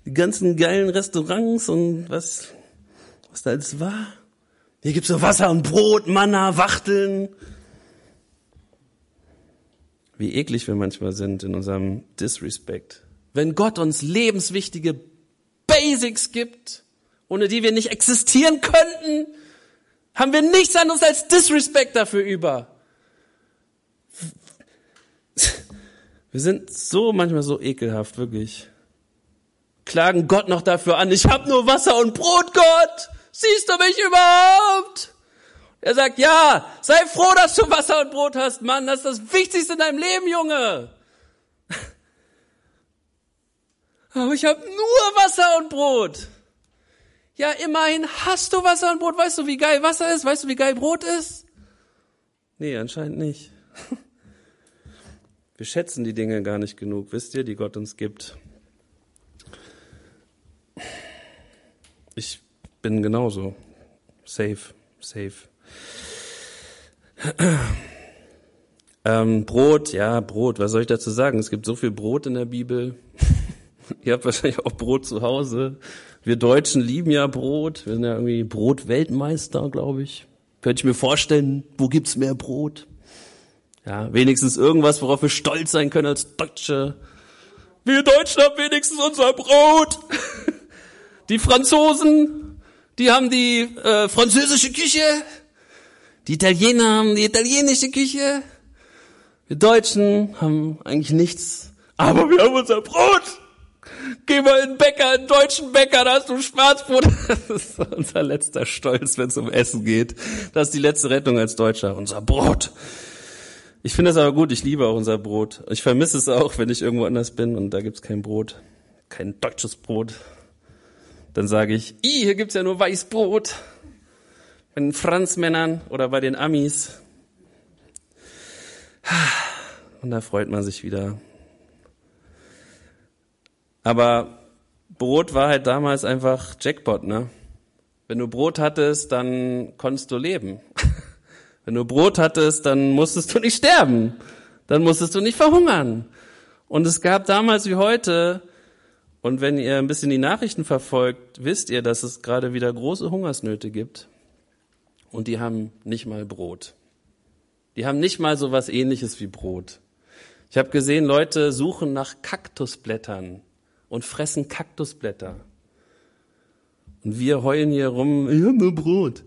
Die ganzen geilen Restaurants und was, was da alles war. Hier gibt's so Wasser und Brot, Manna, Wachteln. Wie eklig wir manchmal sind in unserem Disrespect. Wenn Gott uns lebenswichtige Basics gibt, ohne die wir nicht existieren könnten, haben wir nichts anderes als Disrespect dafür über. [LAUGHS] Wir sind so manchmal so ekelhaft, wirklich. Klagen Gott noch dafür an, ich hab nur Wasser und Brot, Gott! Siehst du mich überhaupt? Er sagt, ja, sei froh, dass du Wasser und Brot hast, Mann, das ist das Wichtigste in deinem Leben, Junge. [LAUGHS] Aber ich hab nur Wasser und Brot. Ja, immerhin hast du Wasser und Brot. Weißt du, wie geil Wasser ist? Weißt du, wie geil Brot ist? Nee, anscheinend nicht. [LAUGHS] Wir schätzen die Dinge gar nicht genug, wisst ihr, die Gott uns gibt. Ich bin genauso. Safe, safe. Ähm, Brot, ja, Brot, was soll ich dazu sagen? Es gibt so viel Brot in der Bibel. [LAUGHS] Ihr habt wahrscheinlich auch Brot zu Hause. Wir Deutschen lieben ja Brot. Wir sind ja irgendwie Brotweltmeister, glaube ich. Könnte ich mir vorstellen, wo gibt's mehr Brot? Ja, wenigstens irgendwas, worauf wir stolz sein können als Deutsche. Wir Deutschen haben wenigstens unser Brot. [LAUGHS] Die Franzosen, die haben die äh, französische Küche. Die Italiener haben die italienische Küche. Wir Deutschen haben eigentlich nichts. Aber wir haben unser Brot. Geh mal in den Bäcker, in den deutschen Bäcker, da hast du Schwarzbrot. [LAUGHS] Das ist unser letzter Stolz, wenn es um Essen geht. Das ist die letzte Rettung als Deutscher. Unser Brot. Ich finde das aber gut, ich liebe auch unser Brot. Ich vermisse es auch, wenn ich irgendwo anders bin und da gibt's kein Brot. Kein deutsches Brot. Dann sage ich, i, hier gibt's ja nur Weißbrot. Bei den Franzmännern oder bei den Amis. Und da freut man sich wieder. Aber Brot war halt damals einfach Jackpot, ne? Wenn du Brot hattest, dann konntest du leben. Wenn du Brot hattest, dann musstest du nicht sterben. Dann musstest du nicht verhungern. Und es gab damals wie heute, und wenn ihr ein bisschen die Nachrichten verfolgt, wisst ihr, dass es gerade wieder große Hungersnöte gibt. Und die haben nicht mal Brot. Die haben nicht mal so was ähnliches wie Brot. Ich habe gesehen, Leute suchen nach Kaktusblättern und fressen Kaktusblätter. Und wir heulen hier rum, ich habe nur Brot.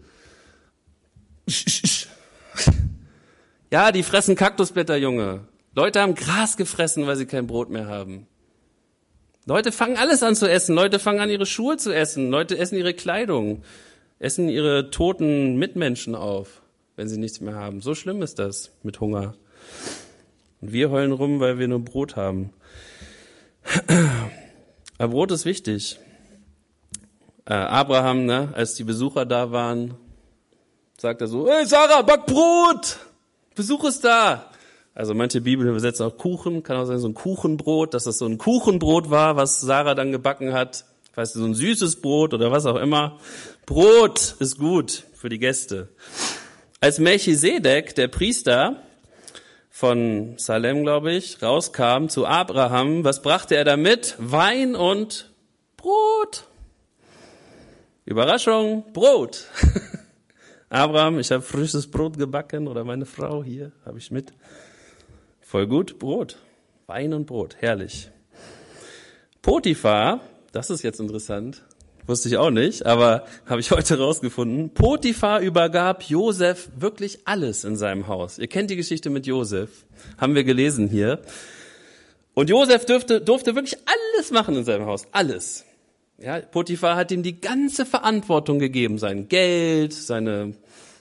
Ja, die fressen Kaktusblätter, Junge. Leute haben Gras gefressen, weil sie kein Brot mehr haben. Leute fangen alles an zu essen. Leute fangen an, ihre Schuhe zu essen. Leute essen ihre Kleidung, essen ihre toten Mitmenschen auf, wenn sie nichts mehr haben. So schlimm ist das mit Hunger. Und wir heulen rum, weil wir nur Brot haben. [CLEARS THROAT] Aber Brot ist wichtig. Äh, Abraham, ne, als die Besucher da waren, sagt er so, hey Sarah, back Brot! Besuch ist da. Also manche Bibeln übersetzen auch Kuchen, kann auch sein so ein Kuchenbrot, dass das so ein Kuchenbrot war, was Sarah dann gebacken hat. Ich weiß nicht, so ein süßes Brot oder was auch immer. Brot ist gut für die Gäste. Als Melchisedek, der Priester von Salem, glaube ich, rauskam zu Abraham, was brachte er damit? Wein und Brot. Überraschung, Brot. [LAUGHS] Abraham, ich habe frisches Brot gebacken oder meine Frau hier, habe ich mit. Voll gut, Brot. Wein und Brot, herrlich. Potiphar, das ist jetzt interessant, wusste ich auch nicht, aber habe ich heute rausgefunden. Potiphar übergab Josef wirklich alles in seinem Haus. Ihr kennt die Geschichte mit Josef, haben wir gelesen hier. Und Josef durfte, durfte wirklich alles machen in seinem Haus, alles. Ja, Potiphar hat ihm die ganze Verantwortung gegeben, sein Geld, seine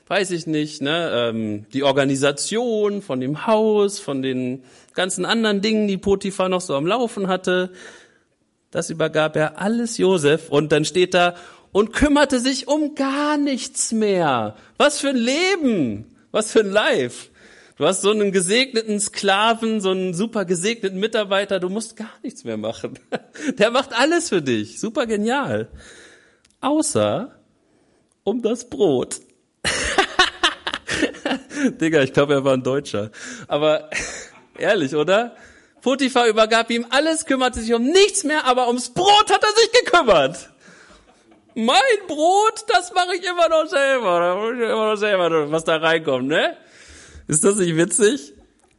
weiß ich nicht, ne, ähm, die Organisation von dem Haus, von den ganzen anderen Dingen, die Potiphar noch so am Laufen hatte, das übergab er alles Josef und dann steht da und kümmerte sich um gar nichts mehr. Was für ein Leben, was für ein Life. Du hast so einen gesegneten Sklaven, so einen super gesegneten Mitarbeiter, du musst gar nichts mehr machen. [LAUGHS] Der macht alles für dich, super genial. Außer um das Brot. [LAUGHS] Digga, ich glaube, er war ein Deutscher. Aber [LAUGHS] ehrlich, oder? Potiphar übergab ihm alles, kümmerte sich um nichts mehr, aber ums Brot hat er sich gekümmert. Mein Brot, das mache ich immer noch selber. Da muss ich immer noch selber, was da reinkommt, ne? Ist das nicht witzig?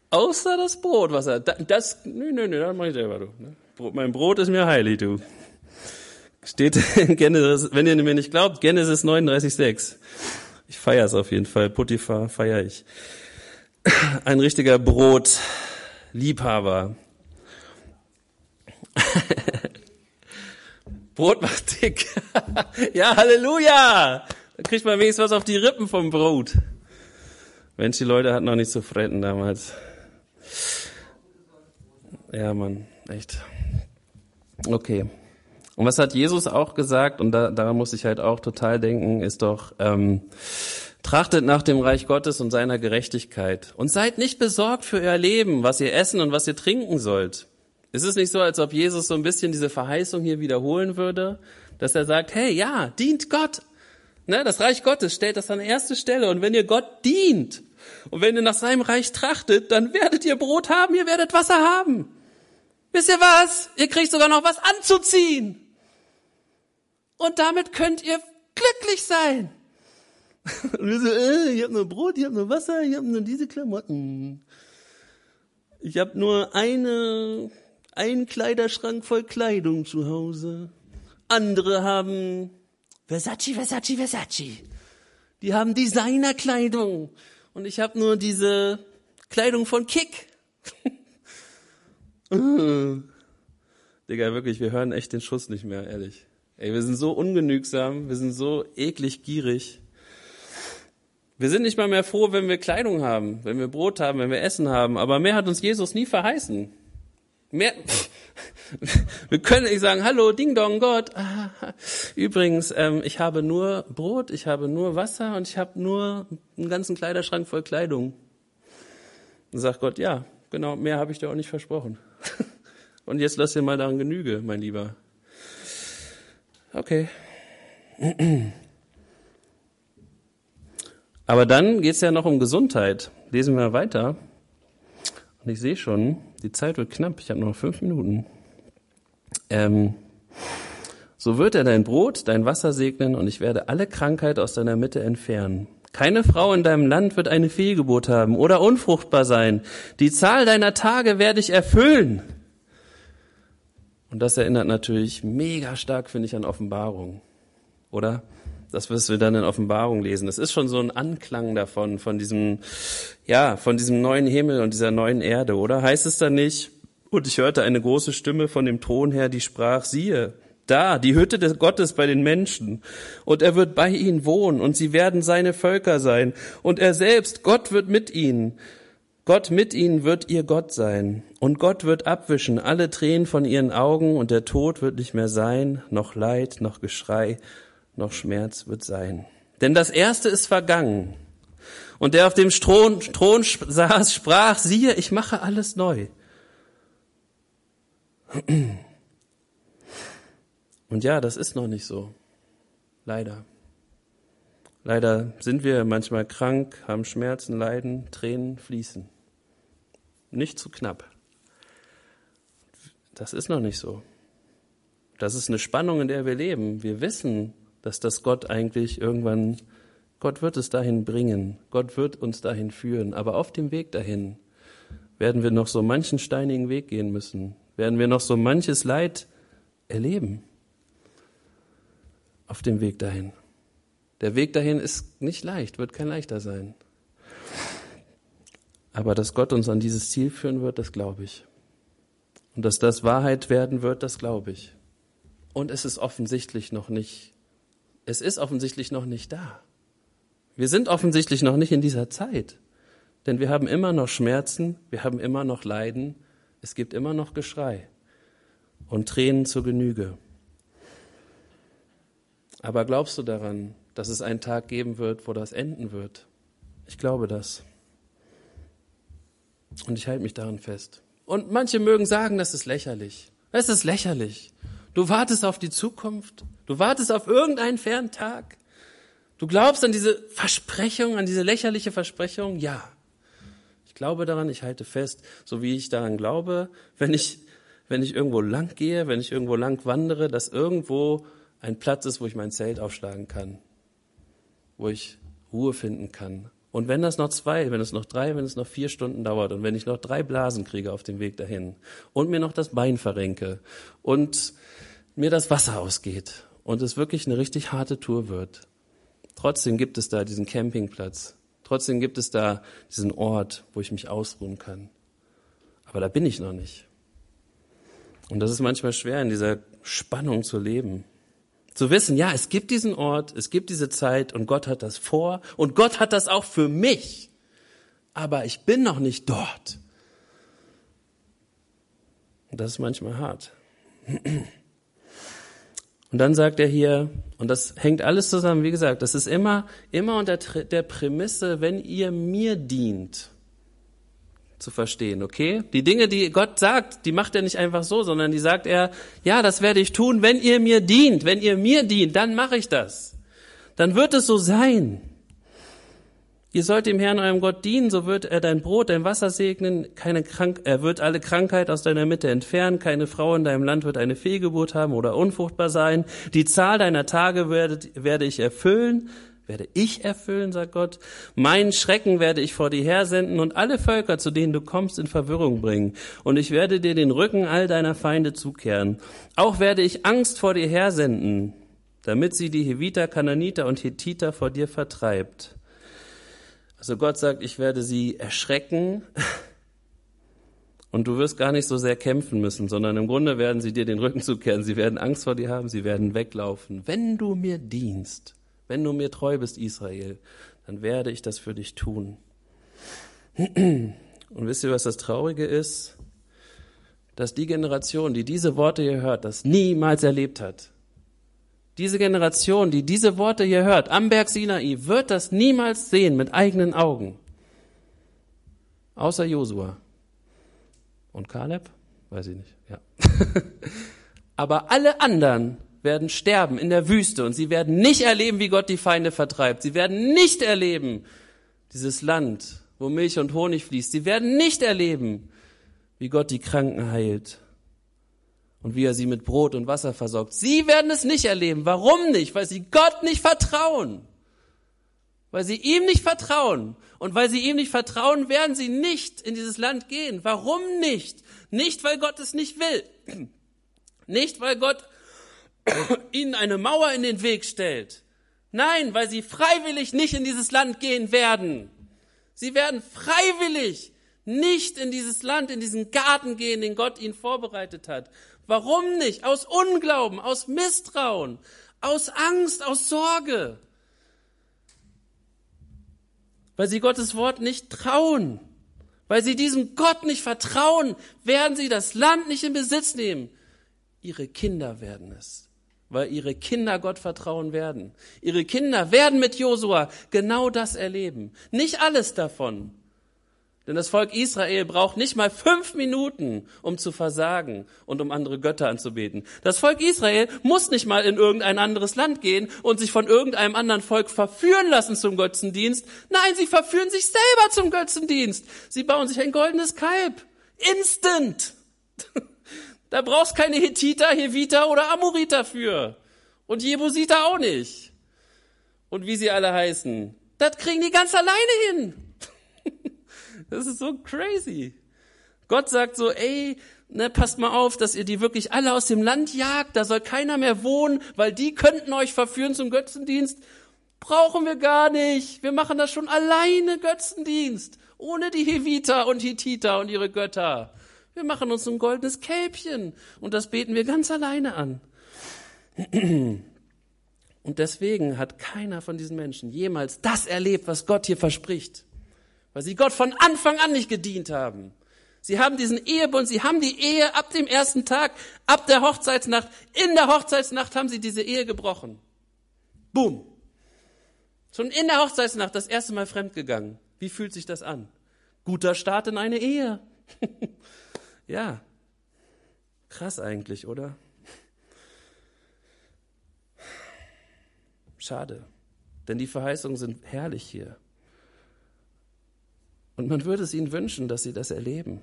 Außer das Brot, was er, das, nö, nö, nö, das mache ich selber, du. Ne? Mein Brot ist mir heilig, du. Steht in Genesis, wenn ihr mir nicht glaubt, Genesis 39,6. Ich feiere es auf jeden Fall. Potiphar feiere ich. Ein richtiger Brotliebhaber. [LAUGHS] Brot macht dick. [LAUGHS] ja, Halleluja! Da kriegt man wenigstens was auf die Rippen vom Brot. Mensch, die Leute hatten noch nicht zu fretten damals. Ja, Mann, echt. Okay. Und was hat Jesus auch gesagt, und da, daran muss ich halt auch total denken, ist doch, ähm, trachtet nach dem Reich Gottes und seiner Gerechtigkeit und seid nicht besorgt für euer Leben, was ihr essen und was ihr trinken sollt. Ist es nicht so, als ob Jesus so ein bisschen diese Verheißung hier wiederholen würde, dass er sagt, hey, ja, dient Gott. Ne, das Reich Gottes stellt das an erste Stelle. Und wenn ihr Gott dient und wenn ihr nach seinem Reich trachtet, dann werdet ihr Brot haben, ihr werdet Wasser haben. Wisst ihr was? Ihr kriegt sogar noch was anzuziehen. Und damit könnt ihr glücklich sein. Und wir so, äh, ich habe nur Brot, ich habe nur Wasser, ich habe nur diese Klamotten. Ich habe nur eine, einen Kleiderschrank voll Kleidung zu Hause. Andere haben Versace, Versace, Versace. Die haben Designerkleidung. Und ich habe nur diese Kleidung von Kick. [LAUGHS] Digga, wirklich, wir hören echt den Schuss nicht mehr, ehrlich. Ey, wir sind so ungenügsam, wir sind so eklig gierig. Wir sind nicht mal mehr froh, wenn wir Kleidung haben, wenn wir Brot haben, wenn wir Essen haben. Aber mehr hat uns Jesus nie verheißen. Mehr, [LAUGHS] wir können nicht sagen, hallo, Ding Dong, Gott. Übrigens, ähm, ich habe nur Brot, ich habe nur Wasser und ich habe nur einen ganzen Kleiderschrank voll Kleidung. Dann sagt Gott, ja, genau, mehr habe ich dir auch nicht versprochen. [LAUGHS] Und jetzt lass dir mal daran Genüge, mein Lieber. Okay. [CLEARS THROAT] Aber dann geht es ja noch um Gesundheit. Lesen wir weiter. Und ich sehe schon, die Zeit wird knapp. Ich habe noch fünf Minuten. Ähm, so wird er dein Brot, dein Wasser segnen und ich werde alle Krankheit aus deiner Mitte entfernen. Keine Frau in deinem Land wird eine Fehlgeburt haben oder unfruchtbar sein. Die Zahl deiner Tage werde ich erfüllen. Und das erinnert natürlich mega stark, finde ich, an Offenbarung. Oder? Das, was wir dann in Offenbarung lesen. Das ist schon so ein Anklang davon, von diesem, ja, von diesem neuen Himmel und dieser neuen Erde, oder? Heißt es da nicht? Und ich hörte eine große Stimme von dem Thron her, die sprach, siehe, da, die Hütte des Gottes bei den Menschen. Und er wird bei ihnen wohnen und sie werden seine Völker sein. Und er selbst, Gott wird mit ihnen. Gott mit ihnen wird ihr Gott sein. Und Gott wird abwischen alle Tränen von ihren Augen und der Tod wird nicht mehr sein, noch Leid, noch Geschrei, noch Schmerz wird sein. Denn das Erste ist vergangen. Und der auf dem Thron, Thron saß, sprach, siehe, ich mache alles neu. Und ja, das ist noch nicht so. Leider. Leider sind wir manchmal krank, haben Schmerzen, Leiden, Tränen fließen. Nicht zu knapp. Das ist noch nicht so. Das ist eine Spannung, in der wir leben. Wir wissen, dass das Gott eigentlich irgendwann, Gott wird es dahin bringen. Gott wird uns dahin führen. Aber auf dem Weg dahin werden wir noch so manchen steinigen Weg gehen müssen. Werden wir noch so manches Leid erleben. Auf dem Weg dahin. Der Weg dahin ist nicht leicht, wird kein leichter sein. Aber dass Gott uns an dieses Ziel führen wird, das glaube ich. Und dass das Wahrheit werden wird, das glaube ich. Und es ist offensichtlich noch nicht, es ist offensichtlich noch nicht da. Wir sind offensichtlich noch nicht in dieser Zeit. Denn wir haben immer noch Schmerzen, wir haben immer noch Leiden, es gibt immer noch Geschrei und Tränen zur Genüge. Aber glaubst du daran, dass es einen Tag geben wird, wo das enden wird. Ich glaube das. Und ich halte mich daran fest. Und manche mögen sagen, das ist lächerlich. Es ist lächerlich. Du wartest auf die Zukunft. Du wartest auf irgendeinen fernen Tag. Du glaubst an diese Versprechung, an diese lächerliche Versprechung? Ja. Ich glaube daran, ich halte fest, so wie ich daran glaube, wenn ich, wenn ich irgendwo lang gehe, wenn ich irgendwo lang wandere, dass irgendwo ein Platz ist, wo ich mein Zelt aufschlagen kann wo ich Ruhe finden kann. Und wenn das noch zwei, wenn es noch drei, wenn es noch vier Stunden dauert und wenn ich noch drei Blasen kriege auf dem Weg dahin und mir noch das Bein verrenke und mir das Wasser ausgeht und es wirklich eine richtig harte Tour wird, trotzdem gibt es da diesen Campingplatz. Trotzdem gibt es da diesen Ort, wo ich mich ausruhen kann. Aber da bin ich noch nicht. Und das ist manchmal schwer, in dieser Spannung zu leben. Zu wissen, ja, es gibt diesen Ort, es gibt diese Zeit und Gott hat das vor und Gott hat das auch für mich. Aber ich bin noch nicht dort. Und das ist manchmal hart. [CLEARS THROAT] Und dann sagt er hier, und das hängt alles zusammen, wie gesagt, das ist immer, immer unter der Prämisse, wenn ihr mir dient, zu verstehen, okay? Die Dinge, die Gott sagt, die macht er nicht einfach so, sondern die sagt er, ja, das werde ich tun, wenn ihr mir dient, wenn ihr mir dient, dann mache ich das. Dann wird es so sein. Ihr sollt dem Herrn eurem Gott dienen, so wird er dein Brot, dein Wasser segnen, keine Krank er wird alle Krankheit aus deiner Mitte entfernen, keine Frau in deinem Land wird eine Fehlgeburt haben oder unfruchtbar sein. Die Zahl deiner Tage werde, werde ich erfüllen, werde ich erfüllen, sagt Gott. Meinen Schrecken werde ich vor dir hersenden und alle Völker, zu denen du kommst, in Verwirrung bringen. Und ich werde dir den Rücken all deiner Feinde zukehren. Auch werde ich Angst vor dir hersenden, damit sie die Heviter, Kananiter und Hethiter vor dir vertreibt. Also Gott sagt, ich werde sie erschrecken und du wirst gar nicht so sehr kämpfen müssen, sondern im Grunde werden sie dir den Rücken zukehren. Sie werden Angst vor dir haben, sie werden weglaufen, wenn du mir dienst. Wenn du mir treu bist, Israel, dann werde ich das für dich tun. Und wisst ihr, was das Traurige ist? Dass die Generation, die diese Worte hier hört, das niemals erlebt hat. Diese Generation, die diese Worte hier hört, am Berg Sinai, wird das niemals sehen mit eigenen Augen. Außer Josua. Und Kaleb? Weiß ich nicht, ja. [LAUGHS] Aber alle anderen werden sterben in der Wüste und sie werden nicht erleben, wie Gott die Feinde vertreibt. Sie werden nicht erleben, dieses Land, wo Milch und Honig fließt. Sie werden nicht erleben, wie Gott die Kranken heilt und wie er sie mit Brot und Wasser versorgt. Sie werden es nicht erleben. Warum nicht? Weil sie Gott nicht vertrauen. Weil sie ihm nicht vertrauen. Und weil sie ihm nicht vertrauen, werden sie nicht in dieses Land gehen. Warum nicht? Nicht, weil Gott es nicht will. [CLEARS THROAT] Nicht, weil Gott [CLEARS THROAT] ihnen eine Mauer in den Weg stellt. Nein, weil sie freiwillig nicht in dieses Land gehen werden. Sie werden freiwillig nicht in dieses Land, in diesen Garten gehen, den Gott ihnen vorbereitet hat. Warum nicht? Aus Unglauben, aus Misstrauen, aus Angst, aus Sorge. Weil sie Gottes Wort nicht trauen. Weil sie diesem Gott nicht vertrauen, werden sie das Land nicht in Besitz nehmen. Ihre Kinder werden es. weil ihre Kinder Gott vertrauen werden. Ihre Kinder werden mit Josua genau das erleben. Nicht alles davon. Denn das Volk Israel braucht nicht mal fünf Minuten, um zu versagen und um andere Götter anzubeten. Das Volk Israel muss nicht mal in irgendein anderes Land gehen und sich von irgendeinem anderen Volk verführen lassen zum Götzendienst. Nein, sie verführen sich selber zum Götzendienst. Sie bauen sich ein goldenes Kalb. Instant. [LAUGHS] Da brauchst keine Hethiter, Heviter oder Amoriter für. Und Jebusiter auch nicht. Und wie sie alle heißen. Das kriegen die ganz alleine hin. Das ist so crazy. Gott sagt so, ey, ne, passt mal auf, dass ihr die wirklich alle aus dem Land jagt. Da soll keiner mehr wohnen, weil die könnten euch verführen zum Götzendienst. Brauchen wir gar nicht. Wir machen das schon alleine Götzendienst. Ohne die Heviter und Hittiter und ihre Götter. Wir machen uns ein goldenes Kälbchen und das beten wir ganz alleine an. Und deswegen hat keiner von diesen Menschen jemals das erlebt, was Gott hier verspricht weil sie Gott von Anfang an nicht gedient haben. Sie haben diesen Ehebund, sie haben die Ehe ab dem ersten Tag, ab der Hochzeitsnacht, in der Hochzeitsnacht haben sie diese Ehe gebrochen. Boom. Schon in der Hochzeitsnacht das erste Mal fremdgegangen. Wie fühlt sich das an? Guter Start in eine Ehe. [LAUGHS] ja. Krass eigentlich, oder? Schade. Denn die Verheißungen sind herrlich hier. Und man würde es ihnen wünschen, dass sie das erleben.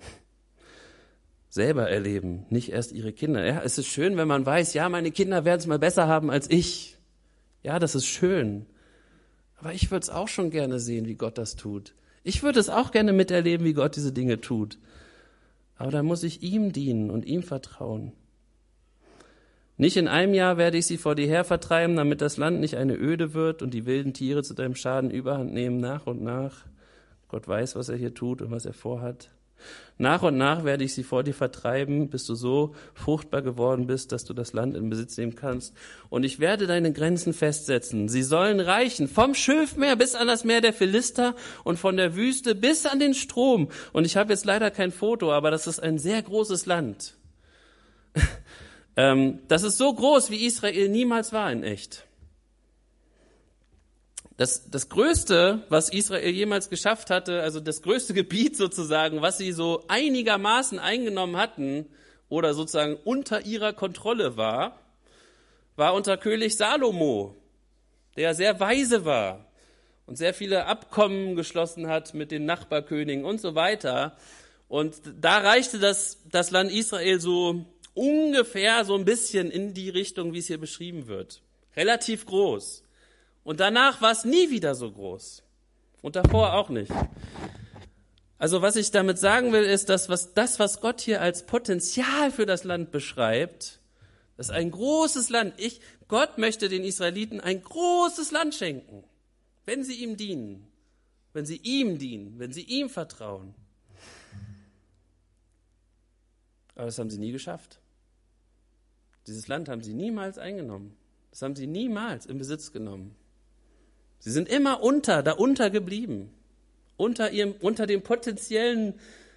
[LAUGHS] Selber erleben, nicht erst ihre Kinder. Ja, es ist schön, wenn man weiß, ja, meine Kinder werden es mal besser haben als ich. Ja, das ist schön. Aber ich würde es auch schon gerne sehen, wie Gott das tut. Ich würde es auch gerne miterleben, wie Gott diese Dinge tut. Aber da muss ich ihm dienen und ihm vertrauen. Nicht in einem Jahr werde ich sie vor dir her vertreiben, damit das Land nicht eine Öde wird und die wilden Tiere zu deinem Schaden überhand nehmen nach und nach. Gott weiß, was er hier tut und was er vorhat. Nach und nach werde ich sie vor dir vertreiben, bis du so fruchtbar geworden bist, dass du das Land in Besitz nehmen kannst. Und ich werde deine Grenzen festsetzen. Sie sollen reichen vom Schilfmeer bis an das Meer der Philister und von der Wüste bis an den Strom. Und ich habe jetzt leider kein Foto, aber das ist ein sehr großes Land. [LAUGHS] Ähm, das ist so groß, wie Israel niemals war in echt. Das, das Größte, was Israel jemals geschafft hatte, also das größte [LAUGHS] Gebiet sozusagen, was sie so einigermaßen eingenommen hatten oder sozusagen unter ihrer Kontrolle war, war unter König Salomo, der sehr weise war und sehr viele Abkommen geschlossen hat mit den Nachbarkönigen und so weiter. Und da reichte das, das Land Israel so ungefähr so ein bisschen in die Richtung, wie es hier beschrieben wird. Relativ groß. Und danach war es nie wieder so groß. Und davor auch nicht. Also was ich damit sagen will, ist, dass was, das, was Gott hier als Potenzial für das Land beschreibt, das ist ein großes Land. Ich, Gott möchte den Israeliten ein großes Land schenken, wenn sie ihm dienen, wenn sie ihm dienen, wenn sie ihm vertrauen. Aber das haben sie nie geschafft. Dieses Land haben sie niemals eingenommen. Das haben sie niemals in Besitz genommen. Sie sind immer unter, da unter geblieben. Unter ihrem, unter dem potenziellen,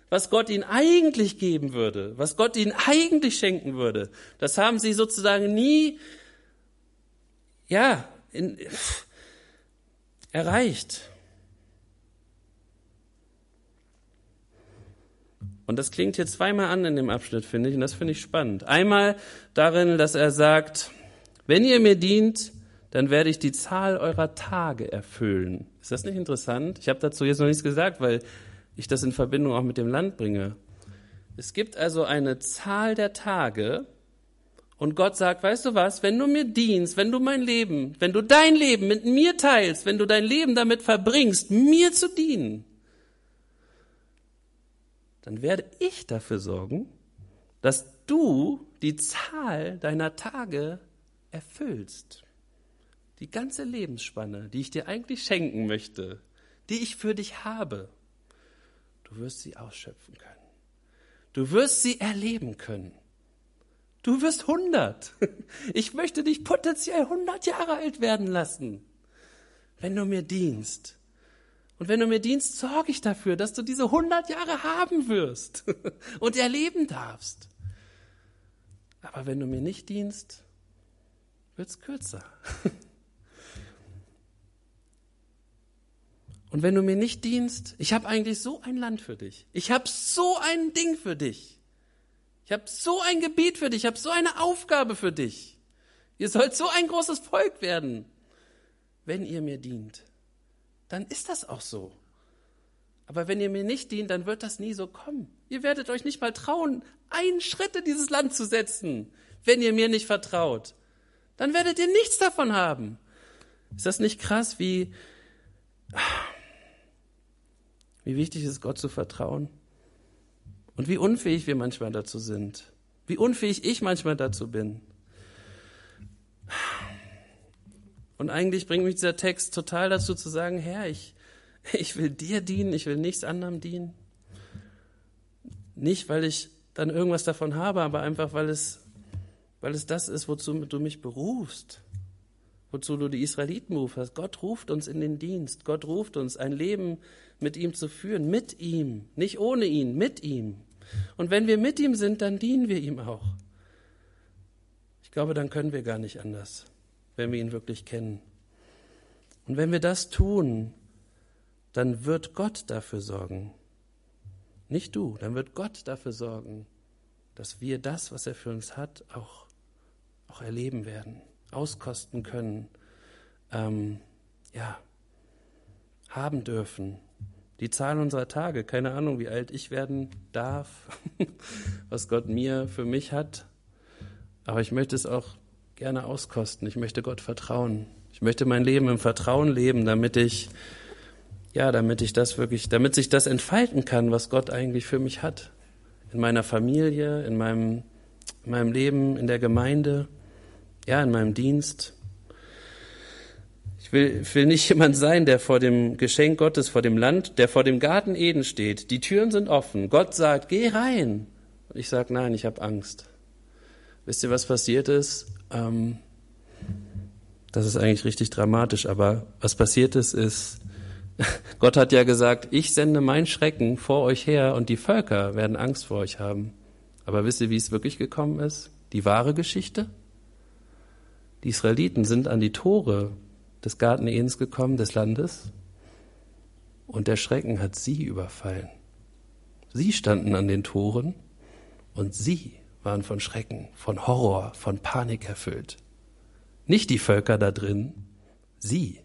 was Gott ihnen eigentlich geben würde, was Gott ihnen eigentlich schenken würde. Das haben sie sozusagen nie, ja, in, erreicht. Und das klingt hier zweimal an in dem Abschnitt, finde ich, und das finde ich spannend. Einmal darin, dass er sagt, wenn ihr mir dient, dann werde ich die Zahl eurer Tage erfüllen. Ist das nicht interessant? Ich habe dazu jetzt noch nichts gesagt, weil ich das in Verbindung auch mit dem Land bringe. Es gibt also eine Zahl der Tage und Gott sagt, weißt du was, wenn du mir dienst, wenn du mein Leben, wenn du dein Leben mit mir teilst, wenn du dein Leben damit verbringst, mir zu dienen, dann werde ich dafür sorgen, dass du die Zahl deiner Tage erfüllst die ganze Lebensspanne, die ich dir eigentlich schenken möchte, die ich für dich habe, du wirst sie ausschöpfen können. Du wirst sie erleben können. Du wirst 100. [LAUGHS] Ich möchte dich potenziell 100 Jahre alt werden lassen, wenn du mir dienst. Und wenn du mir dienst, sorge ich dafür, dass du diese 100 Jahre haben wirst [LAUGHS] und erleben darfst. Aber wenn du mir nicht dienst, wird es kürzer. [LAUGHS] Und wenn du mir nicht dienst, ich habe eigentlich so ein Land für dich. Ich habe so ein Ding für dich. Ich habe so ein Gebiet für dich. Ich habe so eine Aufgabe für dich. Ihr sollt so ein großes Volk werden. Wenn ihr mir dient, dann ist das auch so. Aber wenn ihr mir nicht dient, dann wird das nie so kommen. Ihr werdet euch nicht mal trauen, einen Schritt in dieses Land zu setzen, wenn ihr mir nicht vertraut. Dann werdet ihr nichts davon haben. Ist das nicht krass, wie, wie wichtig ist Gott zu vertrauen? Und wie unfähig wir manchmal dazu sind. Wie unfähig ich manchmal dazu bin. Und eigentlich bringt mich dieser Text total dazu zu sagen, Herr, ich, [LAUGHS] ich will dir dienen, ich will nichts anderem dienen. Nicht, weil ich dann irgendwas davon habe, aber einfach, weil es, weil es das ist, wozu du mich berufst. Wozu du die Israeliten rufst. Gott ruft uns in den Dienst. Gott ruft uns, ein Leben mit ihm zu führen. Mit ihm. Nicht ohne ihn, mit ihm. Und wenn wir mit ihm sind, dann dienen wir ihm auch. Ich glaube, dann können wir gar nicht anders, wenn wir ihn wirklich kennen. Und wenn wir das tun, dann wird Gott dafür sorgen. Nicht du, dann wird Gott dafür sorgen, dass wir das, was er für uns hat, auch, auch erleben werden, auskosten können, ähm, ja, haben dürfen. Die Zahl unserer Tage, keine Ahnung, wie alt ich werden darf, [LAUGHS] was Gott mir für mich hat, aber ich möchte es auch gerne auskosten. Ich möchte Gott vertrauen. Ich möchte mein Leben im Vertrauen leben, damit ich ja, damit ich das wirklich, damit sich das entfalten kann, was Gott eigentlich für mich hat. In meiner Familie, in meinem, in meinem Leben, in der Gemeinde, ja, in meinem Dienst. Ich will, will nicht [LAUGHS] jemand sein, der vor dem Geschenk Gottes, vor dem Land, der vor dem Garten Eden steht. Die Türen sind offen. Gott sagt, geh rein. Und ich sage, nein, ich habe Angst. Wisst ihr, was passiert ist? Ähm, das ist eigentlich richtig dramatisch, aber was passiert ist, ist, [LAUGHS] Gott hat ja gesagt, ich sende mein Schrecken vor euch her und die Völker werden Angst vor euch haben. Aber wisst ihr, wie es wirklich gekommen ist? Die wahre Geschichte? Die Israeliten sind an die Tore des Garten Edens gekommen, des Landes, und der Schrecken hat sie überfallen. Sie standen an den Toren und sie waren von Schrecken, von Horror, von Panik erfüllt. Nicht die Völker da drin, sie.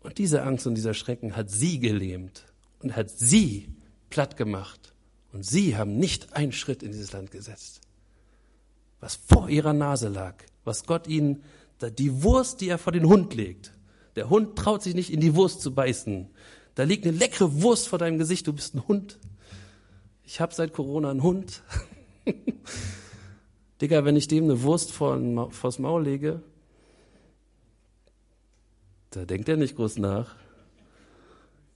Und diese Angst und dieser Schrecken hat sie gelähmt und hat sie platt gemacht. Und sie haben nicht einen Schritt in dieses Land gesetzt. Was vor ihrer Nase lag, was Gott ihnen, die Wurst, die er vor den Hund legt. Der Hund traut sich nicht in die Wurst zu beißen. Da liegt eine leckere Wurst vor deinem Gesicht, du bist ein Hund. Ich habe seit Corona einen Hund. [LAUGHS] Digga, wenn ich dem eine Wurst vor, vors Maul lege, da denkt er nicht groß nach.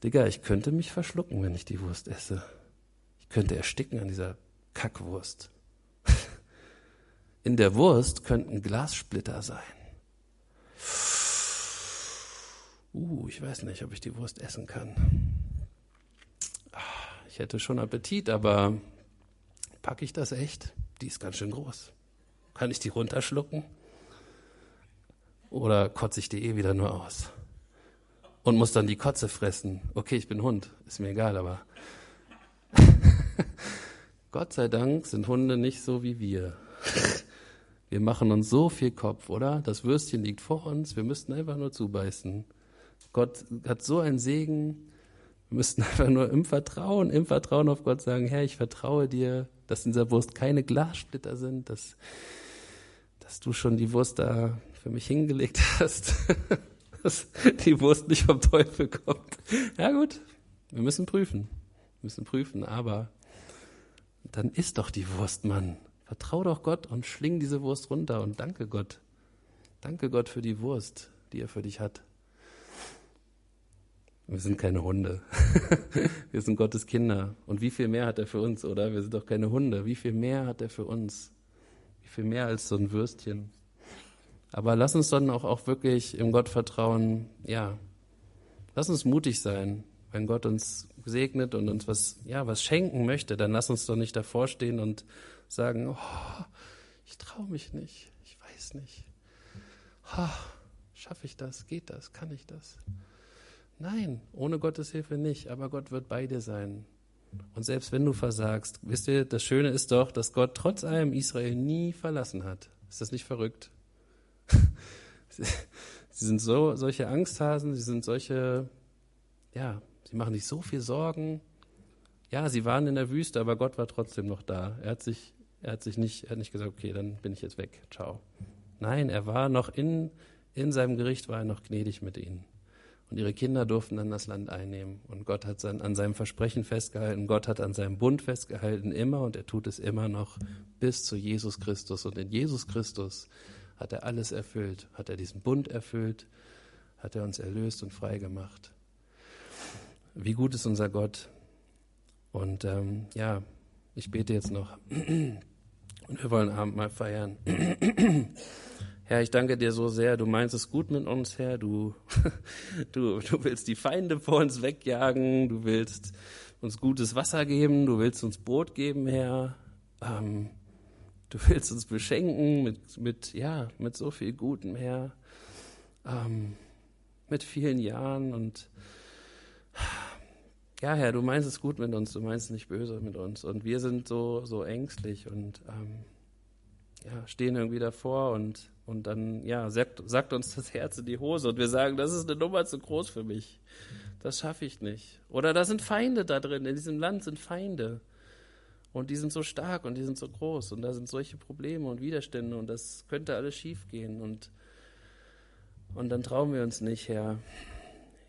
Digga, ich könnte mich verschlucken, wenn ich die Wurst esse. Ich könnte ersticken an dieser Kackwurst. [LAUGHS] In der Wurst könnten Glassplitter sein. Uh, ich weiß nicht, ob ich die Wurst essen kann. Ah, ich hätte schon Appetit, aber packe ich das echt? Die ist ganz schön groß. Kann ich die runterschlucken? Oder kotze ich die eh wieder nur aus? Und muss dann die Kotze fressen. Okay, ich bin Hund, ist mir egal, aber [LAUGHS] Gott sei Dank sind Hunde nicht so wie wir. Wir machen uns so viel Kopf, oder? Das Würstchen liegt vor uns, wir müssten einfach nur zubeißen. Gott hat so einen Segen. Wir müssten [LAUGHS] einfach nur im Vertrauen, im Vertrauen auf Gott sagen, Herr, ich vertraue dir, dass in dieser Wurst keine Glassplitter sind, dass, dass du schon die Wurst da für mich hingelegt [LAUGHS] hast, dass die Wurst nicht vom Teufel kommt. Ja gut, wir müssen prüfen, wir müssen prüfen, aber dann isst doch die Wurst, Mann. Vertrau doch Gott und schling diese Wurst runter und danke Gott. Danke Gott für die Wurst, die er für dich hat. Wir sind keine Hunde. [LAUGHS] wir sind Gottes Kinder. Und wie viel mehr hat er für uns, oder? Wir sind doch keine Hunde. Wie viel mehr hat er für uns? Wie viel mehr als so ein Würstchen? Aber lass uns dann auch, auch wirklich im Gott vertrauen, ja, lass uns mutig sein, wenn Gott uns segnet und uns was, ja, was schenken möchte, dann lass uns doch nicht davor stehen und sagen, oh, ich traue mich nicht, ich weiß nicht. Schaffe ich das? Geht das? Kann ich das? Nein, ohne Gottes Hilfe nicht, aber Gott wird bei dir sein. Und selbst wenn du versagst, wisst ihr, das Schöne ist doch, dass Gott trotz allem Israel nie verlassen hat. Ist das nicht verrückt? [LAUGHS] sie sind so, solche Angsthasen, sie sind solche, ja, sie machen sich so viel Sorgen. Ja, sie waren in der Wüste, aber Gott war trotzdem noch da. Er hat sich, er hat sich nicht, er hat nicht gesagt, okay, dann bin ich jetzt weg, ciao. Nein, er war noch in, in seinem Gericht war er noch gnädig mit ihnen. Und ihre Kinder durften dann das Land einnehmen. Und Gott hat an seinem Versprechen festgehalten. Gott hat an seinem Bund festgehalten, immer. Und er tut es immer noch bis zu Jesus Christus. Und in Jesus Christus hat er alles erfüllt. Hat er diesen Bund erfüllt. Hat er uns erlöst und frei gemacht. Wie gut ist unser Gott. Und ähm, ja, ich bete jetzt noch. Und wir wollen Abend mal feiern. [CLEARS THROAT] Herr, ich danke dir so sehr. Du meinst es gut mit uns, Herr. Du, [LAUGHS] du, du willst die Feinde vor uns wegjagen. Du willst uns gutes Wasser geben. Du willst uns Brot geben, Herr. Ähm, du willst uns beschenken mit, mit, ja, mit so viel Gutem, Herr. Ähm, mit vielen Jahren und, ja, Herr, du meinst es gut mit uns. Du meinst es nicht böse mit uns. Und wir sind so, so ängstlich und, ähm, ja, stehen irgendwie davor und, und dann, ja, sagt, sagt uns das Herz in die Hose und wir sagen, das ist eine Nummer zu groß für mich. Das schaffe ich nicht. Oder da sind Feinde da drin. In diesem Land sind Feinde. Und die sind so stark und die sind so groß und da sind solche Probleme und Widerstände und das könnte alles schiefgehen und, und dann trauen wir uns nicht, Herr.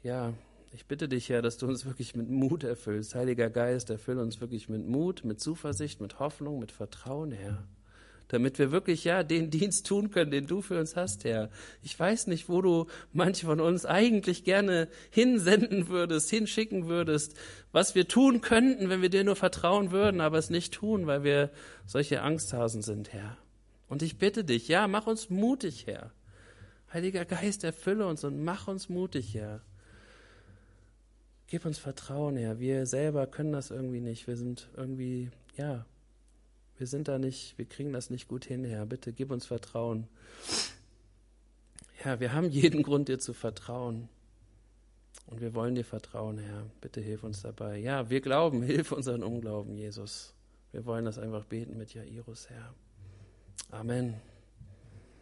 Ja, ich bitte dich, Herr, dass du uns wirklich mit Mut erfüllst. Heiliger Geist, erfülle uns wirklich mit Mut, mit Zuversicht, mit Hoffnung, mit Vertrauen, Herr damit wir wirklich ja den Dienst tun können, den du für uns hast, Herr. Ich weiß nicht, wo du manche von uns eigentlich gerne hinsenden würdest, hinschicken würdest, was wir tun könnten, wenn wir dir nur vertrauen würden, aber es nicht tun, weil wir solche Angsthasen sind, Herr. Und ich bitte dich, ja, mach uns mutig, Herr. Heiliger Geist, erfülle uns und mach uns mutig, Herr. Gib uns Vertrauen, Herr. Wir selber können das irgendwie nicht. Wir sind irgendwie, ja, wir sind da nicht, wir kriegen das nicht gut hin, Herr. Bitte gib uns Vertrauen. Herr, wir haben jeden Grund, dir zu vertrauen. Und wir wollen dir vertrauen, Herr. Bitte hilf uns dabei. Ja, wir glauben, [LAUGHS] hilf unseren Unglauben, Jesus. Wir wollen das einfach beten mit Jairus, Herr. Amen.